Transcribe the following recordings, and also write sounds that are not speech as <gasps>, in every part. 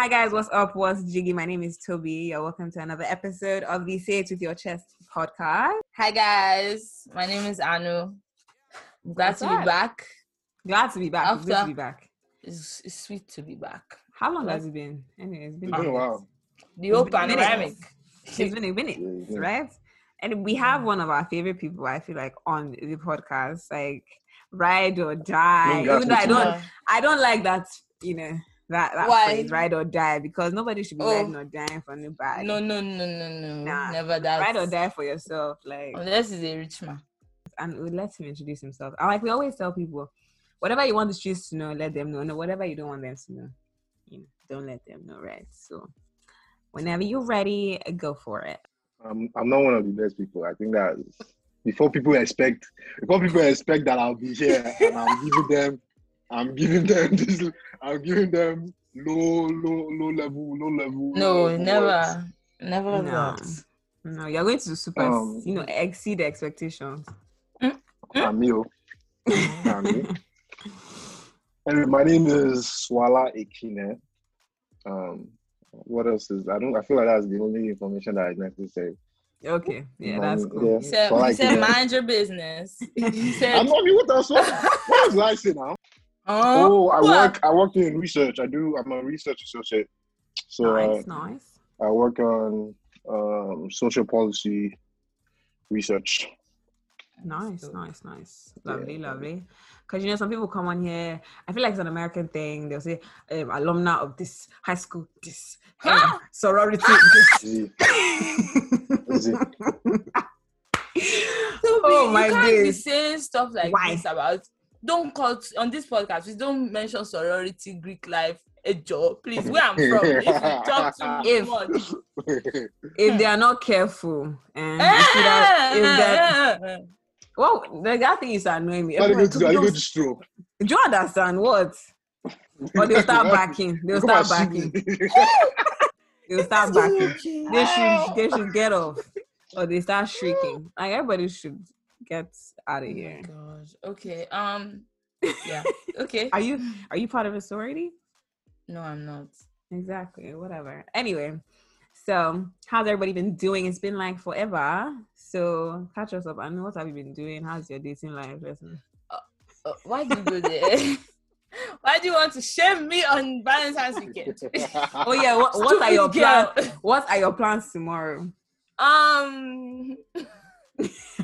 Hi guys, what's up? What's jiggy? My name is Toby. You're welcome to another episode of the Say It With Your Chest podcast. Hi guys, my name is Anu. I'm glad What's to up? be back. Glad to be back. It's good to be back. It's, it's sweet to be back. How long has it been? Anyway, it's been, It's been a while. The whole been a minute. panoramic. It's been a minute, Yeah, yeah. right? And we have one of our favorite people, I feel like, on the podcast, like ride or die. Even though I don't, I don't like that. You know that that Why? phrase, ride or die, because nobody should be Oh. riding or dying for nobody. No, no, no, no, no. Nah. Never that. ride or die for yourself, like. Unless he's a rich man. and we let him introduce himself. And like we always tell people, whatever you want the streets to know, let them know. No, whatever you don't want them to know, you know, don't let them know, right? So whenever you're ready, go for it. I'm, I'm not one of the best people. I think that before people expect, before people expect that I'll be here and I'm giving them, I'm giving them this, I'm giving them low, low, low level, low level. No, uh, never. Never No. that. No, you're going to super, Um, you know, exceed expectations. words. I'm you. I'm you. Anyway, my name is Swala Ekine. Um, what else is? I don't. I feel like that's the only information that I necessary. Okay, yeah, My that's name- cool. yeah. He said, So I he like said it. mind your business. He <laughs> said, I'm not. What else? What, what else I say now? Oh, Oh, I work. I work in research. I do. I'm a research associate. So nice, uh, nice. I work on um, social policy research. Nice, nice, nice. Lovely, Yeah. lovely. Because you know, some people come on here. I feel like it's an American thing. They'll say, um, "Alumna of this high school, this um, sorority." This. Easy, easy. Toby, oh you my can't be saying stuff like Why? this about. Don't call on this podcast. We don't mention sorority, Greek life, a job. Please, where I'm from. <laughs> If you talk too If- much, <laughs> If they are not careful, and Eh, if that, if that, eh, eh, eh. well, the that thing is annoying me. Are you Everyone- going to? Are you going to stroke? do you understand what? Or they'll start <laughs> backing. They'll start backing. They'll start backing. They should. They should get off, or they start shrieking. Like everybody should get out of Oh here. gosh. Okay. Um. Yeah. <laughs> Okay. Are you <laughs> are you part of a sorority? No, I'm not. Exactly. Whatever. Anyway, so how's everybody been doing? It's been like forever. So catch us up. I know what have you been doing? How's your dating life? Listen. Uh, why do you go there? <laughs> why do you want to shame me on Valentine's weekend? Oh yeah. What, what are your plans? What are your plans tomorrow? Um.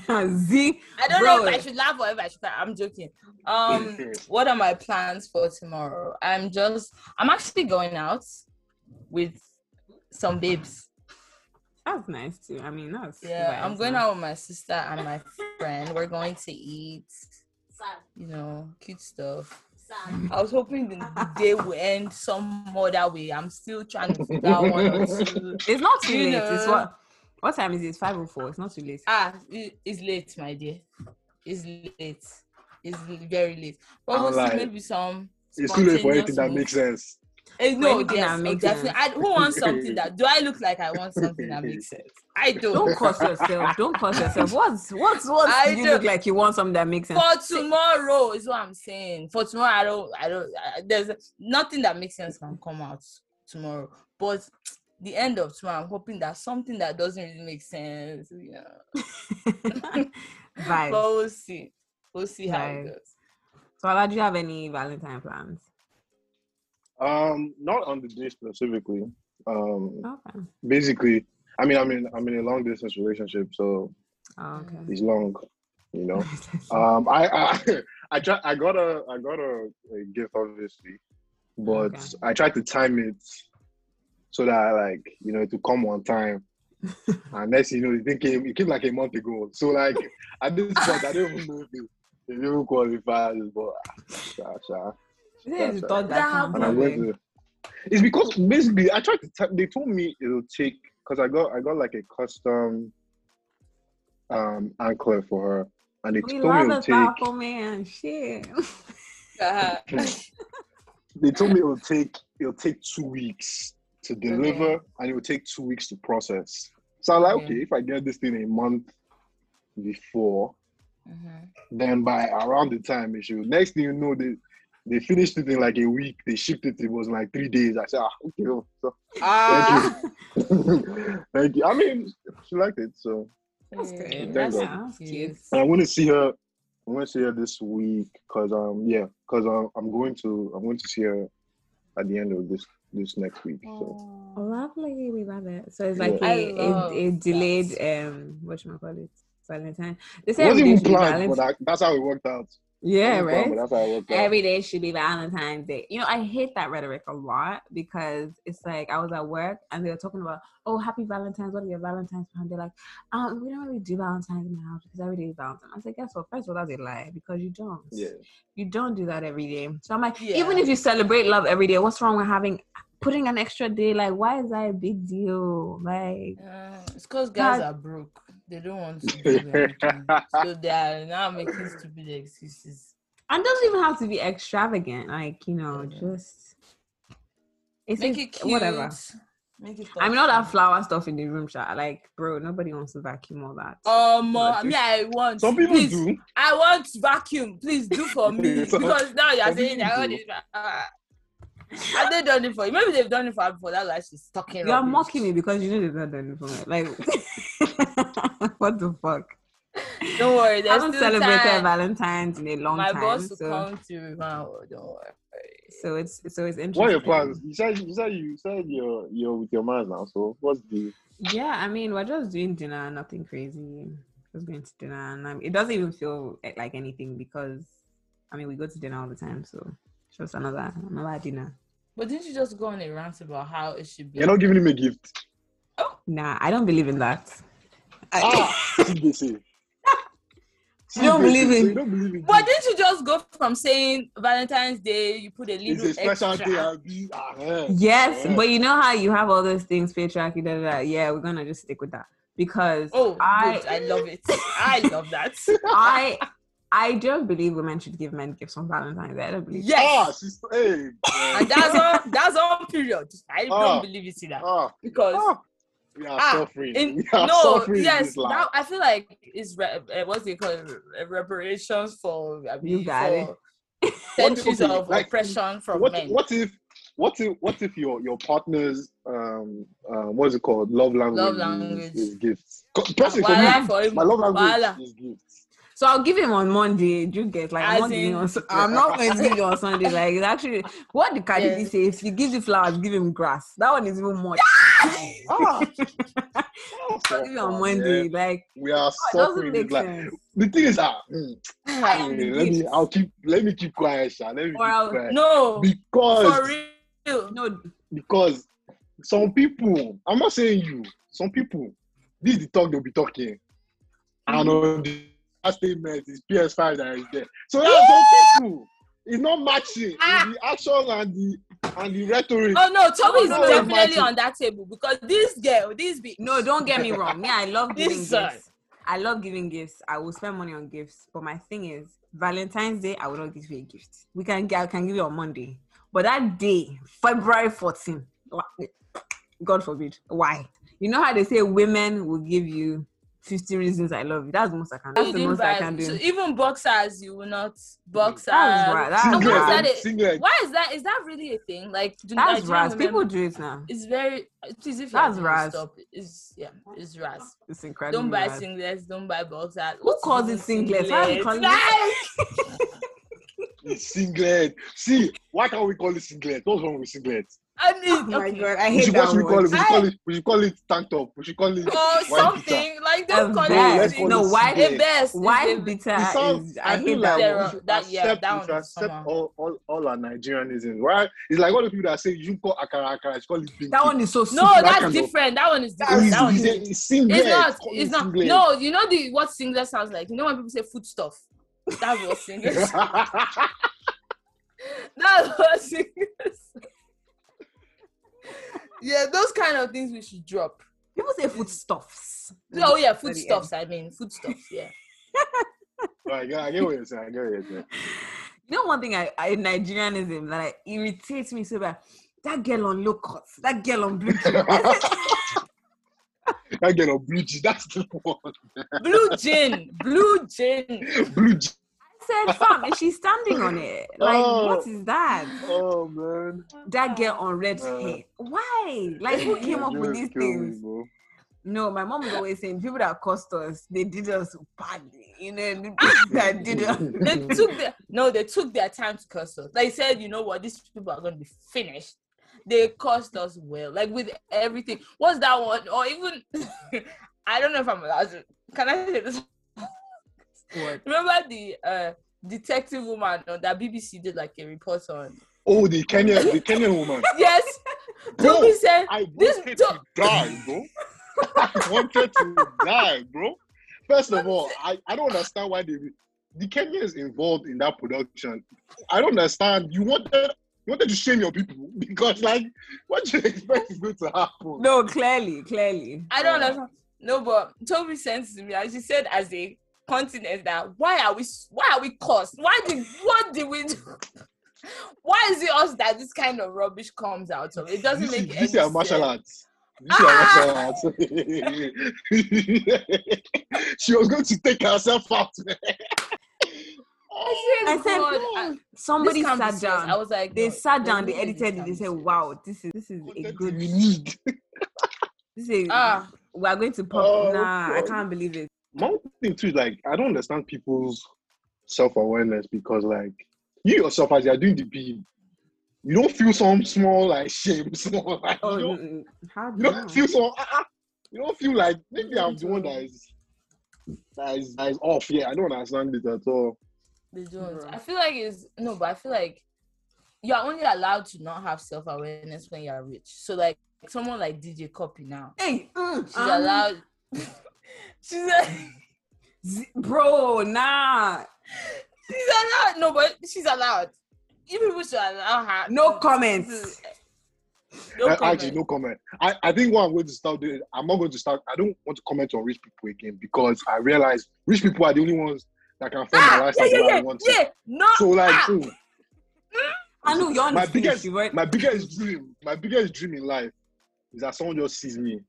Z. I don't know if I should laugh or if I should. I'm joking. Um, <laughs> what are my plans for tomorrow? I'm just, I'm actually going out with some babes. That's nice too. I mean, that's Yeah, I'm going out with my sister and my friend. We're going to eat, you know, cute stuff. I was hoping the, day will end some other way. I'm still trying to figure out one or two. It's not too You late. It's what? What time is it? It's five oh four. It's not too late. Ah, it's late, my dear. It's late. It's very late. But I'm we'll see like, maybe some. It's too late for anything that makes sense. Eh, no, anything yes, that makes definitely. sense. I, who wants <laughs> something that? Do I look like I want something that makes sense? I don't. Don't curse yourself. Don't curse yourself. <laughs> What's what's what? I do you do- look like you want something that makes sense? For tomorrow is what I'm saying. For tomorrow, I don't. I don't. I, there's nothing that makes sense can come out tomorrow. But the end of tomorrow, I'm hoping that something that doesn't really make sense. Yeah. <laughs> But Vibes. we'll see. We'll see how it goes. So, Ala, do you have any Valentine plans? Um, not on the day specifically. Um, Okay. basically, I mean, I'm in I'm in a long distance relationship, so Oh, okay. it's long. You know. <laughs> Um, I I <laughs> I try, I got a I got a, a gift obviously, but Okay. I tried to time it so that like you know to come on time. <laughs> and next you know, the thing came it came like a month ago. So like at this point, I don't even know if it, if it even qualifies. But sha, sha. Yeah, Sha, sha. that That and I'm away. going to. It's because basically I tried to. T- they told me it'll take because I got I got like a custom um anklet for her, and they We told me love it'll a take. thoughtful man. Shit. <laughs> They told me it will take it'll take two weeks to deliver Okay. and it will take two weeks to process. So I'm like, Okay. okay, if I get this thing a month before, mhm. then by around the time it should next thing you know, the they finished it in like a week. They shipped it. It was like three days. I said, ah, okay. oh, So, Ah, <laughs> thank you. I mean, she liked it. So That's good. Thank That's, God. cute. and I want to see her. I want to see her this week because um yeah because um, I'm going to I'm going to see her at the end of this this next week. So Oh, lovely. We love it. So it's like Yeah. a, I a, love a that. delayed um what you call it Valentine. They it say wasn't every day even should be planned, but Valentine. that, that's how it worked out. Yeah, right. But that's how it worked out. Every day should be Valentine's Day. You know, I hate that rhetoric a lot because it's like I was at work and they were talking about, oh, happy Valentine's. What are your Valentine's plans? They're like, um, we don't really do Valentine's in my house because every day is Valentine's. I said, guess what? First of all, that's a lie because you don't. yeah. You don't do that every day. So I'm like, Yeah. even if you celebrate love every day, what's wrong with having putting an extra day? Like, why is that a big deal? Like, Uh, it's because guys God. are broke. They don't want to do anything. so they are now making stupid excuses. and doesn't even have to be extravagant. Like, you know, Yeah. just it's Make a- it cute. whatever. Make it I mean, all that flower stuff in the room, shot. Like, bro, nobody wants to vacuum all that. Um, uh, Like, me, I want. Some people please, do. I want vacuum. Please do for me <laughs> Some- because now you're some saying I want do. it. Uh, have they done it for you? Maybe they've done it for her before. That's why she's talking. you are rubbish. mocking me because you know they've not done it for me. Like, <laughs> <laughs> what the fuck? Don't worry. I There's haven't still celebrated time. Valentine's in a long My time, boss will so come to remember. Don't worry. so it's so it's interesting. What are your plans? You said you said you said you're you're with your man now. So what's the Yeah, I mean, we're just doing dinner, nothing crazy. Just going to dinner, and um, it doesn't even feel eh, like anything because, I mean, we go to dinner all the time, so it's just another another dinner. But didn't you just go on a rant about how it should be? you're not giving him a gift? Oh. Nah, I don't believe in that. I- Ah, see they say. See You don't believe say, in- don't believe in But didn't you just go from saying Valentine's Day, you put a It's little a special extra? day. I'll be, ah. Yes, but you know how you have all those things, patriarchy, da, da, da. Yeah, we're gonna just stick with that because Oh, I, good. I love it. I <laughs> love that. I, <laughs> I don't believe women should give men gifts on Valentine's Day. I don't believe. Yes. Ah, sister, hey. and that's all. that's on period. I Ah. don't believe it either. Ah, Because. We are Ah, suffering. in, we are no, suffering yes, this life. that, I feel like it's re- uh, what's it? called? reparations for I You mean, got it. for <laughs> centuries okay, of like, oppression from what, men. what if what if what if your your partner's um uh, what's it called love language, Love language. is, gifts personally for me for him. my love language Wahala. is gifts So I'll give him on Monday. Do you get like I'm As not, giving in- on, Su- I'm not going to give you on Sunday. Like it's actually what the Kadidi Yes. say. If he gives you flowers, give him grass. That one is even more. ah <laughs> <laughs> I'll give you on man. Monday. Like we are it doesn't suffering make this sense. the thing is ah mm, <laughs> let me I'll keep let me keep quiet Sha. let me keep I'll- quiet no, because for real. No, because some people I'm not saying you some people this is the talk they'll be talking and on the last statement is PS5 that is there so that's people it's not matching Ah. the action and the and the rhetoric Oh no, is no, no, definitely on that table because this girl, this be no, don't get me wrong. Me, I love <laughs> giving This side. gifts. I love giving gifts. I will spend money on gifts. But my thing is, Valentine's Day, I will not give you a gift. We can I can give you on Monday. But that day, February 14, God forbid. Why? You know how they say women will give you 50 reasons I love you. That's the most I can do. That's the most I can do. so even boxers, you will not boxers. That's right. That's And why is that a- Why is that? Is that really a thing? Like do That's Nigerian Raz. People do it now. It's very. Please, if That's you're Raz. Stop. It's yeah. It's Raz. It's incredible. Don't buy Raz. singlets. Don't buy boxers. Who What's calls it even singlets? Why are you singlets? calling Like, it's singlet see why can't we call it singlet what's wrong with singlet I mean, Oh my okay. god, I we hate should, that what should we call it we should I- call it we should call it tank top we should call it Or white something like don't call it. No, it why- singlet. A best. Why is a- bitter It is I, I feel hate like that Zero. we That- yeah, that we one accept all, all, all our Nigerianism. Why? It's like all the people that say you should call akara akara, it's called it. That one is so No, stupid. that that's of- different. That one is It's, different. That one is it's, different. it's. It's not. It's not. singlet. No, you know the what singlet sounds like. You know when people say food stuff. That's what singlet. <laughs> <laughs> That's what singlet. <laughs> yeah, those kind of things we should drop. People say foodstuffs. Oh yeah, At the foodstuffs. I mean, foodstuffs. Yeah. <laughs> Right, yeah, I get what you're saying. I get what you're saying. You know one thing I, I Nigerianism that like, irritates me so bad. That girl on low cut, that girl on blue cheek. I get <laughs> a blue jeans. That's the one. Blue gin. Blue gin. <laughs> Blue jeans. Said, fam, and she's standing on it. <laughs> Like, Oh. what is that? Oh man. That girl on red Uh. hair. Why? Like, who came up with these Just kill me, things? No, my mom is always saying people that cost us, they did us badly. You know, the people that did us. <laughs> they took their no, they took their time to curse us. They said, you know what, these people are gonna be finished. They cursed us well, like with everything. What's that one? Or even <laughs> I don't know if I'm allowed to. Can I say this? What? Remember the uh detective woman on that BBC did like a report on? Oh, the Kenyan, the <laughs> Kenyan woman. Yes, Bro, Toby said I This wanted do- to die, bro. I wanted to die, bro. First of all, I, I don't understand why they the Kenyans involved in that production. I don't understand. You wanted you wanted to shame your people <laughs> because like what do you expect is going to happen? No, clearly, clearly. I don't understand. No, but Toby sent to me and she said as a continent that why are we why are we cursed? Why did what did we do? <laughs> Why is it us that this kind of rubbish comes out of? It doesn't this make is, any this is <laughs> martial arts. This Ah! is martial arts. she was going to take herself out, man. I I said, said, God, Somebody this can't be sat serious. down. I was like, they no, sat down, no they edited it, they said. Wow, this is this is a good we need. <laughs> this is Ah, we are going to pop Oh, nah, I can't believe it. One thing too is like I don't understand people's self awareness because like you yourself as you're doing the beat, you don't feel some small like shame, <laughs> small like Oh you, don't, how you do don't feel so ah, ah. you don't feel like maybe I'm the one don't. that is that is that is off. Yeah, I don't understand it at all. they don't. I feel like it's no, but I feel like you're only allowed to not have self awareness when you're rich. So like someone like DJ Cuppy now, Hey, mm, she's um, allowed. <laughs> she's like, <laughs> bro, nah. she's allowed. No, but she's allowed. You people should allow her. No comments. No Uh, comment. Actually, no comment. I, I think what I'm going to start doing, I'm not going to start. I don't want to comment on rich people again because I realize rich people are the only ones that can fund my Ah, yeah, lifestyle yeah, the way I yeah, want to. yeah. No. So like, ah, mm, I know you're on my biggest, finish, you were- my biggest dream, my biggest dream in life is that someone just sees me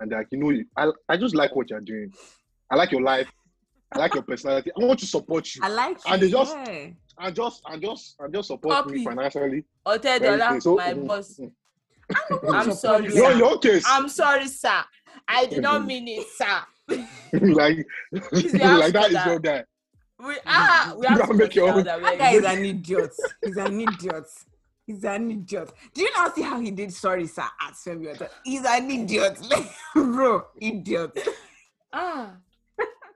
and like, you know, I, I just like what you're doing. I like your life. I like your personality. I want to support you. I like And you, they just- yeah. And just, and just, and just support Cuppy. me financially. Otedola, everything. So, my mm, boss. mm. <laughs> I'm sorry, No, your case, I'm sorry, sir. I did not <laughs> mean it, sir. <laughs> like, like that is your guy. We ah, we have gotta make your own- that That guy is an idiot. He's an idiot. He's an idiot. Do you not see how he did sorry, sir, at Femi He's an idiot. Like, <laughs> bro, idiot. Ah,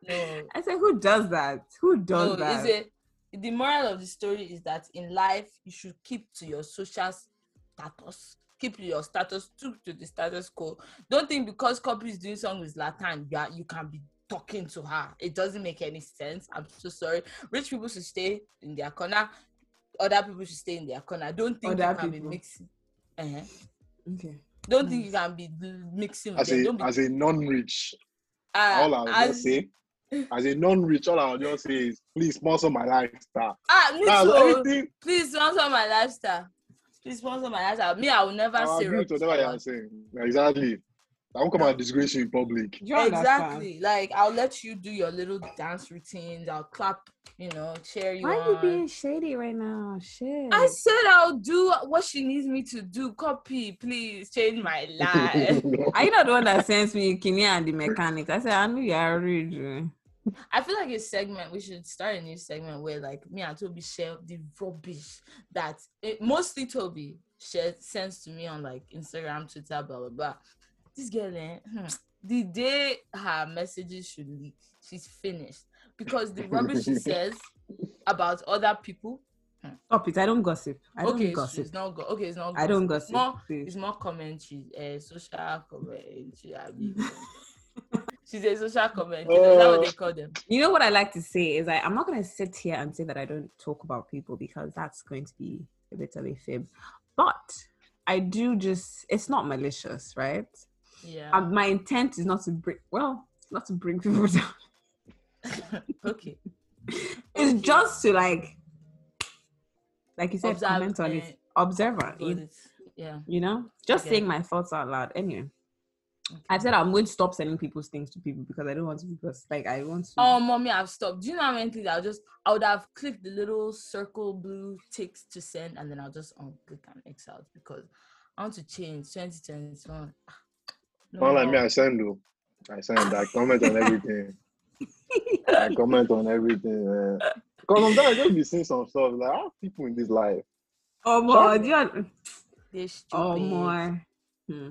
no, I said, who does that? Who does no. that? Is it the moral of the story is that in life you should keep to your social status. Keep your status to, to the status quo. Don't think because Cuppy is doing song with Zlatan, you, are, you can be talking to her. It doesn't make any sense. I'm so sorry. Rich people should stay in their corner. Other people should stay in their corner. Don't think Other you can people. be mixing. Uh-huh. Okay. Don't think you can be mixing with As them. a, Don't be as a non-rich, ah, all I'll as- just say, as a non-rich, all I'll just say is, please sponsor my lifestyle. ah, me That's too. everything. Please sponsor my lifestyle. Please sponsor my lifestyle. Me, I will never I say agree with rubbish whatever you're saying. Exactly. I won't come and disgrace you in public. You understand? Exactly. Like I'll let you do your little dance routines. I'll clap, you know, cheer you Why are you on. being shady right now? Shit. I said I'll do what she needs me to do. Cuppy, please change my <laughs> life. Are you not the one that sends me Kinya and the mechanics? I said, I knew you are rude. I feel like a segment we should start a new segment where like me and Toby share the rubbish that it, mostly Toby shares sends to me on like Instagram, Twitter, blah blah blah. This girl, eh, hmm, the day her messages should leak, she's finished because the rubbish she <laughs> says about other people. Stop it. I don't gossip. I don't okay, it's, gossip. it's not go- okay. It's not. I don't gossip. gossip. It's more, please. it's more commentary, uh, social commentary. I mean, <laughs> she's a social commentator. Is that what they call them? You know what I like to say is I, I'm not going to sit here and say that I don't talk about people because that's going to be a bit of a fib. But I do just, it's not malicious, right? Yeah. Um, my intent is not to bring, well, not to bring people <laughs> down. <laughs> okay. It's just to like, like you said, Observe, comment on eh, it, observer, you. Yeah. you know, just Okay. saying my thoughts out loud. Anyway, I've said I'm going to stop sending people's things to people because I don't want to because like I want to. Oh, mommy, I've stopped. Do you know how many things I'll just I would have clicked the little circle blue ticks to send, and then I'll just unclick and X out because I want to change 2021. No Not like me. I send you. I send. I comment on everything. I <laughs> comment on everything. Man. Cause sometimes I just be seeing some stuff like how people in this life. oh more, do you want- They're oh eh. more. Hmm.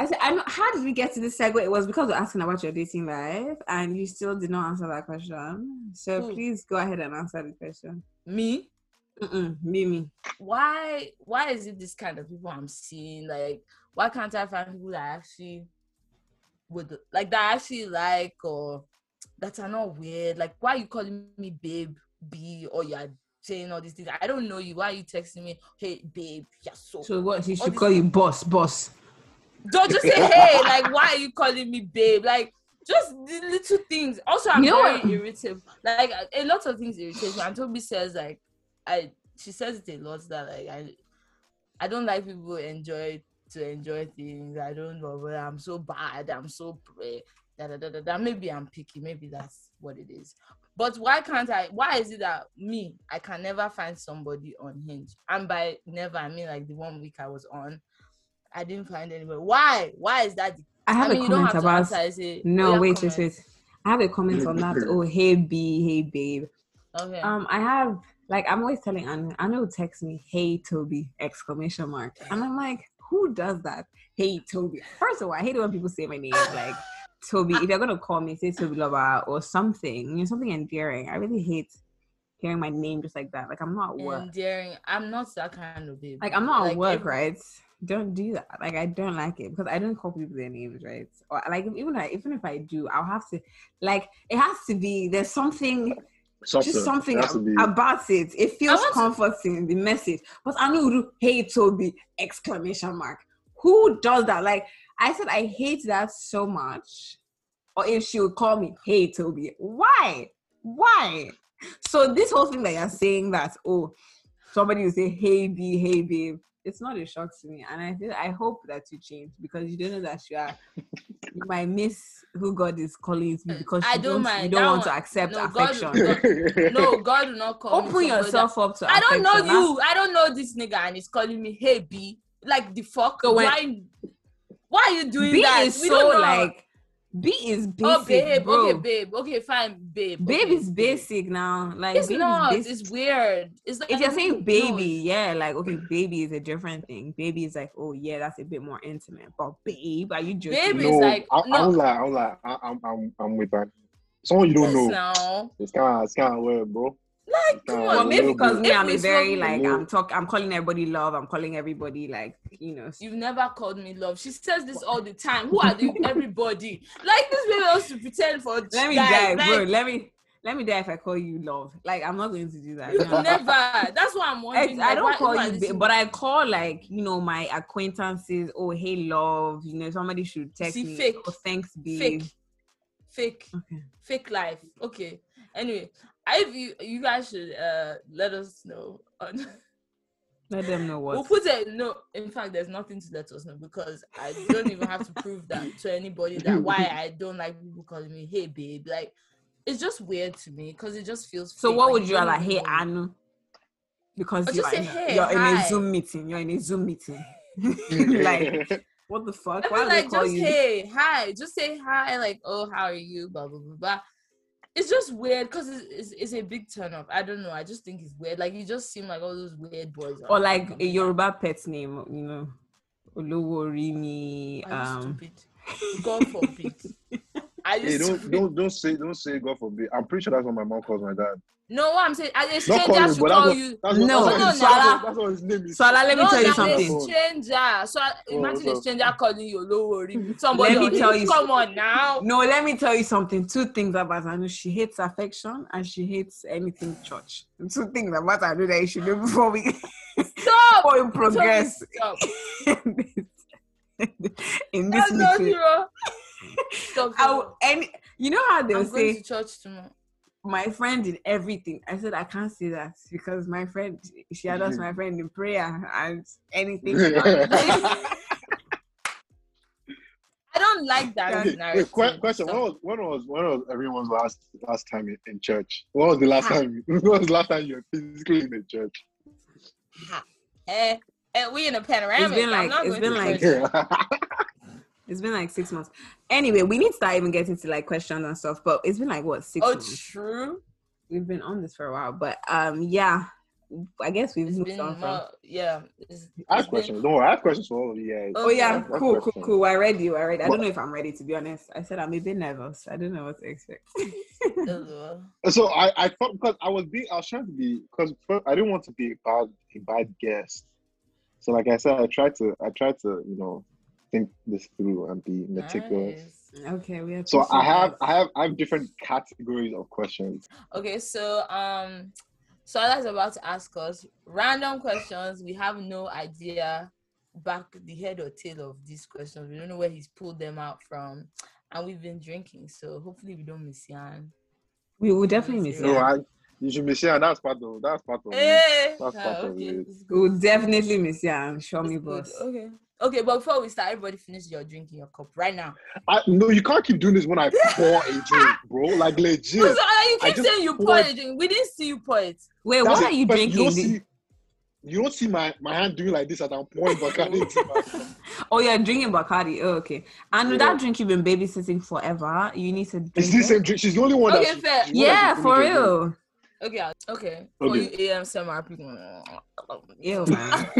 I said, I know. How did we get to this segue? It was because we're asking about your dating life, and you still did not answer that question. So Who? please go ahead and answer the question. Me? Mm-mm, Mimi. Why? Why is it this kind of people I'm seeing? Like, why can't I find people that actually would like that I actually like or that are not weird? Like, why are you calling me babe B or you're saying all these things? I don't know you. Why are you texting me? Hey, babe, you're so So what? He should call you boss, boss. Don't just say hey. Like, why are you calling me babe? Like, just the little things. Also, I'm You know very irritable. Like, a lot of things irritate me. And Toby says like, I she says it a lot that like I I don't like people who enjoy to enjoy things. I don't know, but I'm so bad. I'm so pre. Da, da, da, da, da. Maybe I'm picky. Maybe that's what it is. But why can't I? Why is it that me? I can never find somebody on Hinge. And by never, I mean like the one week I was on, I didn't find anybody. Why? Why is that? the- I have I mean, a you don't comment have about. answer. Say, No, oh, yeah, wait, wait, wait. I have a comment on that. <clears throat> Oh, hey B, hey babe. Okay. Um, I have like I'm always telling Anu, Anu will text me, "Hey Toby!" exclamation mark, and I'm like, who does that? Hey Toby. First of all, I hate it when people say my name like Toby. If you're gonna call me, say Toby Lover or something, you know, something endearing. I really hate hearing my name just like that. Like I'm not at work. endearing. I'm not that kind of babe. Like I'm not at Like, work, if- right? Don't do that. Like I don't like it because I don't call people their names, right? Or like even I, even if I do, I'll have to like it has to be there's something Something. just something It has to be- about it. It feels want to- comforting, the message. But I know hey Toby, exclamation mark. Who does that? Like I said, I hate that so much. Or if she would call me, hey Toby, why? Why? So this whole thing that you're saying that, oh, somebody will say, hey B, hey babe, it's not a shock to me. And I feel I hope that you change because you don't know that you are you might miss who God is calling you to be because I you don't don't, mind. you don't That want to accept no, God- affection. no, God will not call Open yourself up to I don't know affection. you. I don't know this nigga, and he's calling me hey B. Like the fuck? So when- why? Why are you doing B that? is We so don't know. like B is basic, oh babe, bro. okay babe, okay fine babe. Babe okay, is basic now. Like It's not. Is. It's weird. It's like if you're saying no. baby, yeah, like okay, baby is a different thing. Baby is like, oh yeah, that's a bit more intimate. But babe, are you joking? Babe no, is like- I, no. I don't lie. I don't lie. I, I'm, I'm, I'm with that. Someone you don't Yes, know. now. It's kind of, it's kind of weird, bro. Like, come Uh, on. Well, maybe because me, I'm a very like I'm talk. I'm calling everybody love. I'm calling everybody like you know. You've never called me love. She says this all the time. Who are the <laughs> everybody? Like this baby wants to pretend for Let me guys. die, like, bro. Let me let me die if I call you love. Like I'm not going to do that. You've no. never. That's what I'm I, wondering. I like, don't why- call why you, ba- but I call like you know my acquaintances. Oh, hey, love. You know, somebody should text See, me. fake. Oh, thanks, babe. fake, fake, Okay. fake life. Okay. Anyway, I you you guys should uh let us know. On, <laughs> Let them know what. we'll put a no. In fact, there's nothing to let us know because I don't even have to prove that to anybody that <laughs> why I don't like people calling me hey babe. Like it's just weird to me because it just feels. So fake, what like would you don't like? Hey, know. Anu. Because you're, just say, in, "Hey, you're in a. Zoom meeting. You're in a Zoom meeting. <laughs> like what the fuck? I Why mean, would they like just you? hey, hi, just say hi, like oh, how are you? Blah blah blah blah. It's just weird because it's, it's, it's a big turn off. I don't know. I just think it's weird. Like you just seem like all those weird boys. or like a Yoruba pet name, you know, you Um, stupid? God forbid. <laughs> Are you Hey, don't, stupid? don't, don't say, don't say God forbid. I'm pretty sure that's what my mom calls my dad. No, what I'm saying, as a stranger calling, should but call that's what, you. that's what, No, that's, what, no, his- no. that's, what, his name is. So Ala, let me no, tell you something. stranger. Ah. So I- Oh, imagine a stranger calling you low Somebody Let me tell you- Come on now. No, let me tell you something. Two things about Anu. She hates affection and she hates anything church. Two things about Anu that you should know before we Stop. before we progress Stop. <laughs> in this, in this That's not meeting. <laughs> zero. Stop. I any, you know how they'll I'm going say to church tomorrow. my friend did everything. I said I can't say that because my friend she had us my friend in prayer and anything. <laughs> <laughs> I don't like that Okay, narrative. wait, que- question. So- When was when was when was everyone's last last time in, in church? When was the last Ha. time? When was the last time you were physically in the church? Ha. Eh, eh, we in a panoramic. been I'm like- not it's going been like- church. It's been like six months. Anyway, we need to start even getting to like questions and stuff. But it's been like what six Oh, months. true. We've been on this for a while, but um, yeah, I guess we've It's moved been on from. more, yeah. It's, I have it's been- questions. Don't worry, I have questions for all of you guys. Oh yeah, Okay. That's cool, cool, question. cool. I read you. I read. I What- don't know if I'm ready to be honest. I said I'm a bit nervous. I don't know what to expect. Uh, <laughs> So I, I thought because I was being I was trying to be because I didn't want to be a bad a bad guest. So like I said, I tried to I tried to you know think this through and be meticulous. nice. okay, we have. So I have I have I have different categories of questions. Okay, so um, so Sala's about to ask us random questions. We have no idea back the head or tail of these questions. We don't know where he's pulled them out from, and we've been drinking, so hopefully we don't miss Yan. We will definitely miss Yeah. No, you. I you should be saying that's part of that's part of it. Hey, That's ah, part of it. We will definitely miss you. I'm me, It's good. boss. Okay. Okay, but before we start, everybody finish your drink in your cup right now. I, no, you can't keep doing this when I <laughs> pour a drink, bro. Like So, legit. Uh, you I keep just saying you pour poured- a drink. We didn't see you pour it. Wait, That's what it. are you But drinking? You don't see, you don't see my, my hand doing like this as I'm pouring Bacardi into <laughs> oh, you're drinking Bacardi. Oh, okay. And with Yeah. that drink you've been babysitting forever, you need to drink. It's the it. same drink. She's the only one Okay, that. fair. she's the one that Yeah, for finish her drink. real. Okay, okay. Okay. For you AM seminar people. Ew, man. <laughs>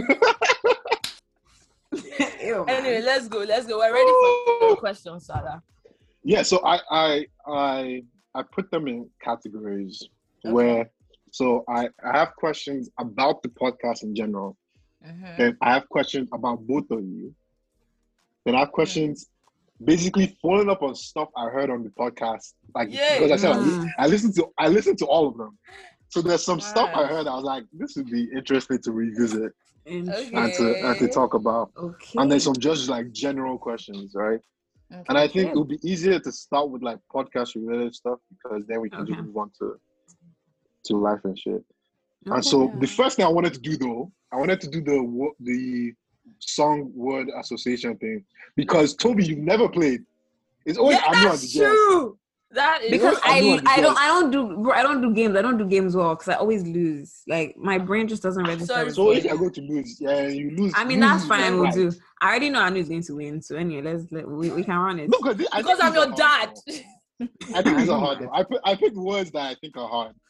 <laughs> Ew. Anyway, let's go. Let's go. We're ready for your questions, Sarah. Yeah, so I I I I put them in categories Okay. where so I I have questions about the podcast in general. Mhm. Then I have questions about both of you. Then I have questions basically following up on stuff I heard on the podcast. Like Yay. because I said I, Mm. I listened to I listened to all of them. So there's some stuff I heard I was like, this would be interesting to revisit Interesting. and to and to talk about. Okay. And then some just like general questions, right? Okay. And I think it would be easier to start with like podcast related stuff because then we can just uh-huh. move on to to life and shit. Okay. And so the first thing I wanted to do though, I wanted to do the the song word association thing because Toby, you've never played. It's always yeah, I knew that's true. That is because I knew I I don't. I don't do bro, I don't do games. I don't do games well because I always lose. Like my brain just doesn't register. Sorry, with So if games. you're going to lose, yeah, you lose. I mean lose that's fine. We'll right. do. I already know Anu is going to win. So anyway, let's let, we, we can run it. No, because I because I'm your dad. I think these are hard. Though. I pick, I picked words that I think are hard. <laughs>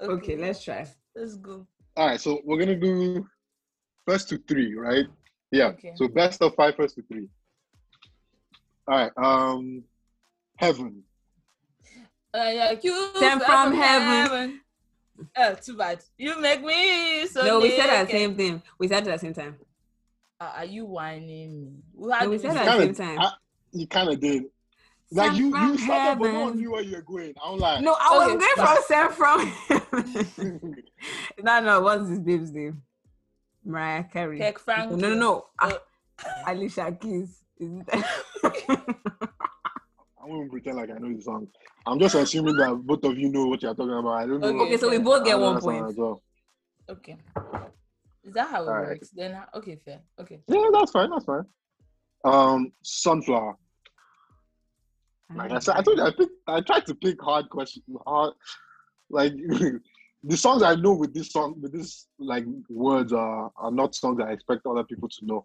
Okay, let's try. let's go. All right, so we're gonna do first to three, right? Yeah. Okay. So best of five, first to three. All right. Um, heaven. Uh, yeah, you Sent fell from heaven. Oh, too bad. You make me so. no, we said at the same thing. We said it at the same time. Uh, are you whining me? Who had No, we this- said at the same time. I- you kind of did. Like Sent you, from you started, but no one heaven. knew where you were going. I'm like, No, I was Okay. going from sent from. <laughs> <laughs> no, no, what's this babe's name? Mariah Carey. Kirk Franklin. No, no, no. Ah, Alicia Keys. Is it? <laughs> I won't pretend like I know the song. I'm just assuming that both of you know what you're talking about. I don't know. Okay. okay, so we both get one point. as well. Okay. Is that how it Alright. works? Then okay, fair. Okay. Yeah, that's fine. That's fine. Um, sunflower. Like I said, I told you I picked. I tried to pick hard questions. Hard, like <laughs> the songs I know with this song, with this like words are are not songs I expect other people to know.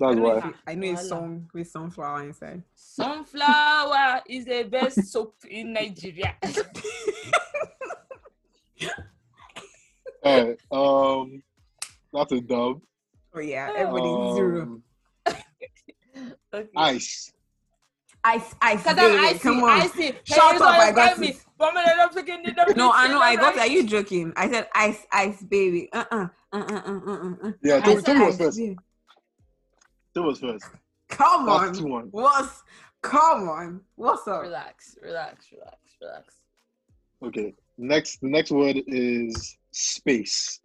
I That's know, why. it's- I know a song with sunflower inside. Sunflower is the best soap in Nigeria. <laughs> Alright, um, that's a dub. Oh yeah, everybody zero. Um, <laughs> okay. ice. Ice, ice, Cause baby, I'm icy, come on. icy. Shut Hey, up, I got me. it. One minute, I'm thinking, you don't No, I know, I got it. it. Are you joking? I said ice, ice, baby. Uh, uh, uh, uh, uh, uh, uh. Yeah, I Toby, said Toby was first. baby. Toby was first. Come That's on. two one. What's? Come on. What's up? Relax, relax, relax, relax. Okay. Next, the next word is space.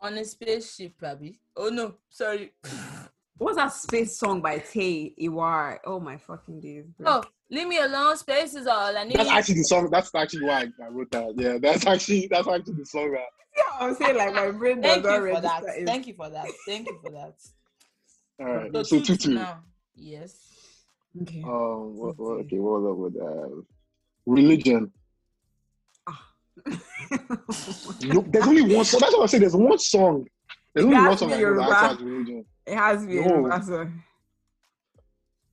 On a spaceship, probably. Oh no, sorry. <sighs> What's that space song by Tay Iwar? Oh my fucking days, bro. Oh, leave me alone. Space is all I need. That's actually the song. That's actually why I, I wrote that. Yeah, that's actually that's actually the song that. <laughs> Yeah, I'm saying like my brain does Thank not you for that. Thank you for that. Thank you for that. All right. So So two two two two. now. Yes. Okay. Um, what, what, Okay. okay, what was up with uh, religion? <laughs> Nope, there's only one song. That's what I said. There's one song. There's It only has one to song be that Yoruba. has religion. it has to be No. Yoruba.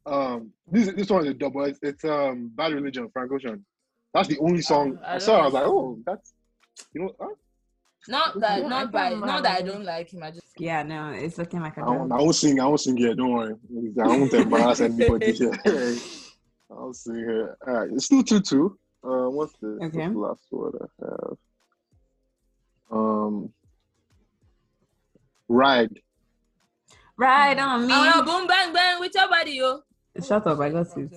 Um, this this one is a double. It's, it's um Bad Religion, Frank Ocean. That's the only song I I, saw. I was like, oh, that's you know. Huh? Not that, Yeah, not by, don't that I don't like him. I just Yeah, no, it's looking like a I won't. I won't sing. I won't sing here. Don't worry. I won't embarrass <laughs> anybody here. <laughs> I'll sing here. All right, it's still two two. Uh, what's the, what's the last word I have? Um, ride. Ride on me. I wanna boom bang bang with your body, yo. Shut up, I got it.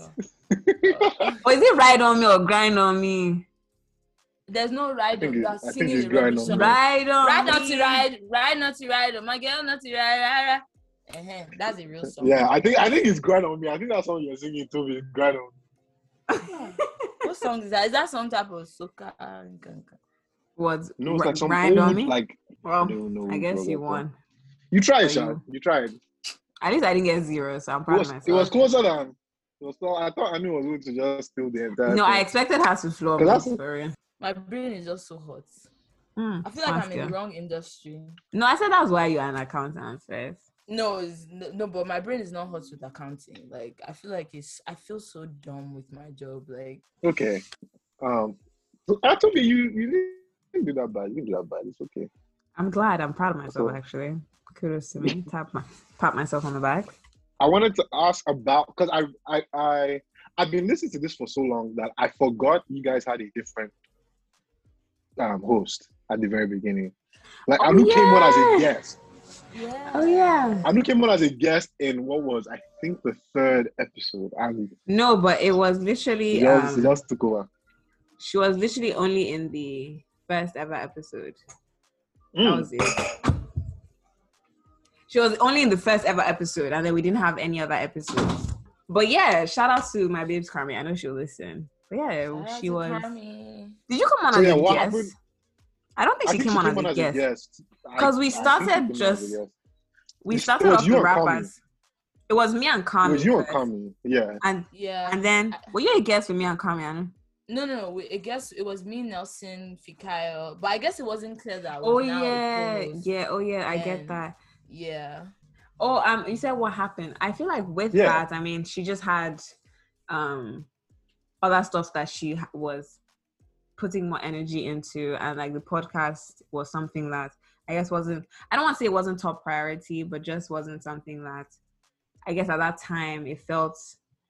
Or is it ride on me or grind on me? There's no ride. think You are singing it's a grind rubbish on song. me. Ride on Ride not to ride, ride not to ride. Oh my girl, not to ride, ride, ride. Uh-huh. That's a real song. Yeah, I think I think it's grind on me. I think that song you're singing to me is grind on. <laughs> What song is that? Is that some type of soca? Was No, it's like some ride on old, me? like well, no, no. I guess you brother. won. You tried, Or Sha. you- You tried. At least I didn't get zero, so I'm proud was, of myself. it was closer than. It was. I thought I knew I was going to just steal the entire. No, I expected her to floor 'Cause me that's- for real. My brain is just so hot. Hmm, I feel like I'm in the wrong industry. No, I said that's why you're an accountant first. No, it's, no, no, but my brain is not hot with accounting. Like I feel like it's. I feel so dumb with my job. Like Okay. Um. so Actually, you you didn't do that bad. You didn't do that bad. It's okay. I'm glad. I'm proud of myself So- actually. Kudos to me. Tap my pat myself on the back. I wanted to ask about because I I I I've been listening to this for so long that I forgot you guys had a different um host at the very beginning. Like Oh, Anu came on as a guest. yeah. Oh yeah. Anu came on as a guest in what was I think the third episode, and No, but it was literally just, he um, just took over. she was literally only in the first ever episode. That Mm. was it. She was only in the first ever episode, and then we didn't have any other episodes. But yeah, shout out to my babes Carmi. I know she'll listen. But yeah, Shout she to was. Carmi. Did you come on So, as yeah, a what guest? happened- I don't think I she think came she on came on as a guest. guest. 'Cause we I think she started came on as a just- We started off the rappers. It was me and It Kami. was you and first. Kami. Yeah. And Yeah. and then were you a guest with me and Kami? Anu? No, no, no. we- I guess it was me, Nelson, Fikayo, but I guess it wasn't clear that. Oh now yeah, co-host. yeah. Oh yeah, I get that. Yeah. Oh, um, you said what happened? I feel like with Yeah. that, I mean, she just had um other stuff that she was putting more energy into, and like the podcast was something that I guess wasn't. I don't want to say it wasn't top priority, but just wasn't something that I guess at that time it felt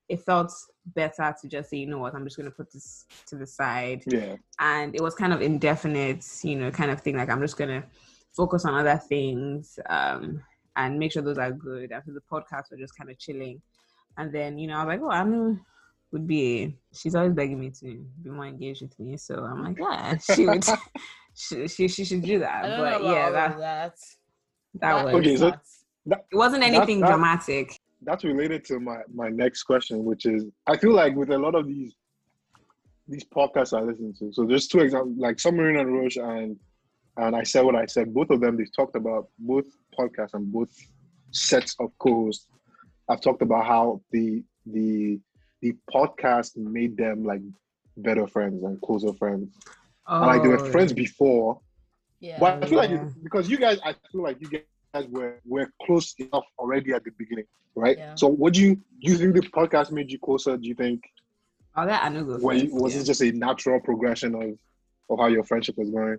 it felt better to just say, you know what, I'm just gonna put this to the side Yeah. and it was kind of indefinite, you know, kind of thing. Like I'm just gonna focus on other things um, and make sure those are good. After the podcast, we're just kind of chilling, and then you know, I was like, oh, Anu would be. She's always begging me to be more engaged with me, so I'm like, yeah, <laughs> she would. she, she she should do that. I don't But know yeah, all that that. that was. Okay, so- that. It wasn't That- anything that- dramatic. that's related to my my next question, which is I feel like with a lot of these these podcasts I listen to, so there's two examples like Submarine and Roche and and I said what I said. Both of them they've talked about both podcasts and both sets of co-hosts. I've talked about how the the the podcast made them like better friends and closer friends. Oh, And like they were friends before, Yeah. but I feel like Yeah. because you guys, I feel like you guys were were close enough already at the beginning, right? Yeah. So, what do you do? You think the podcast made you closer? Do you think I'll let Anu go were you, was yeah. it just a natural progression of of how your friendship was going?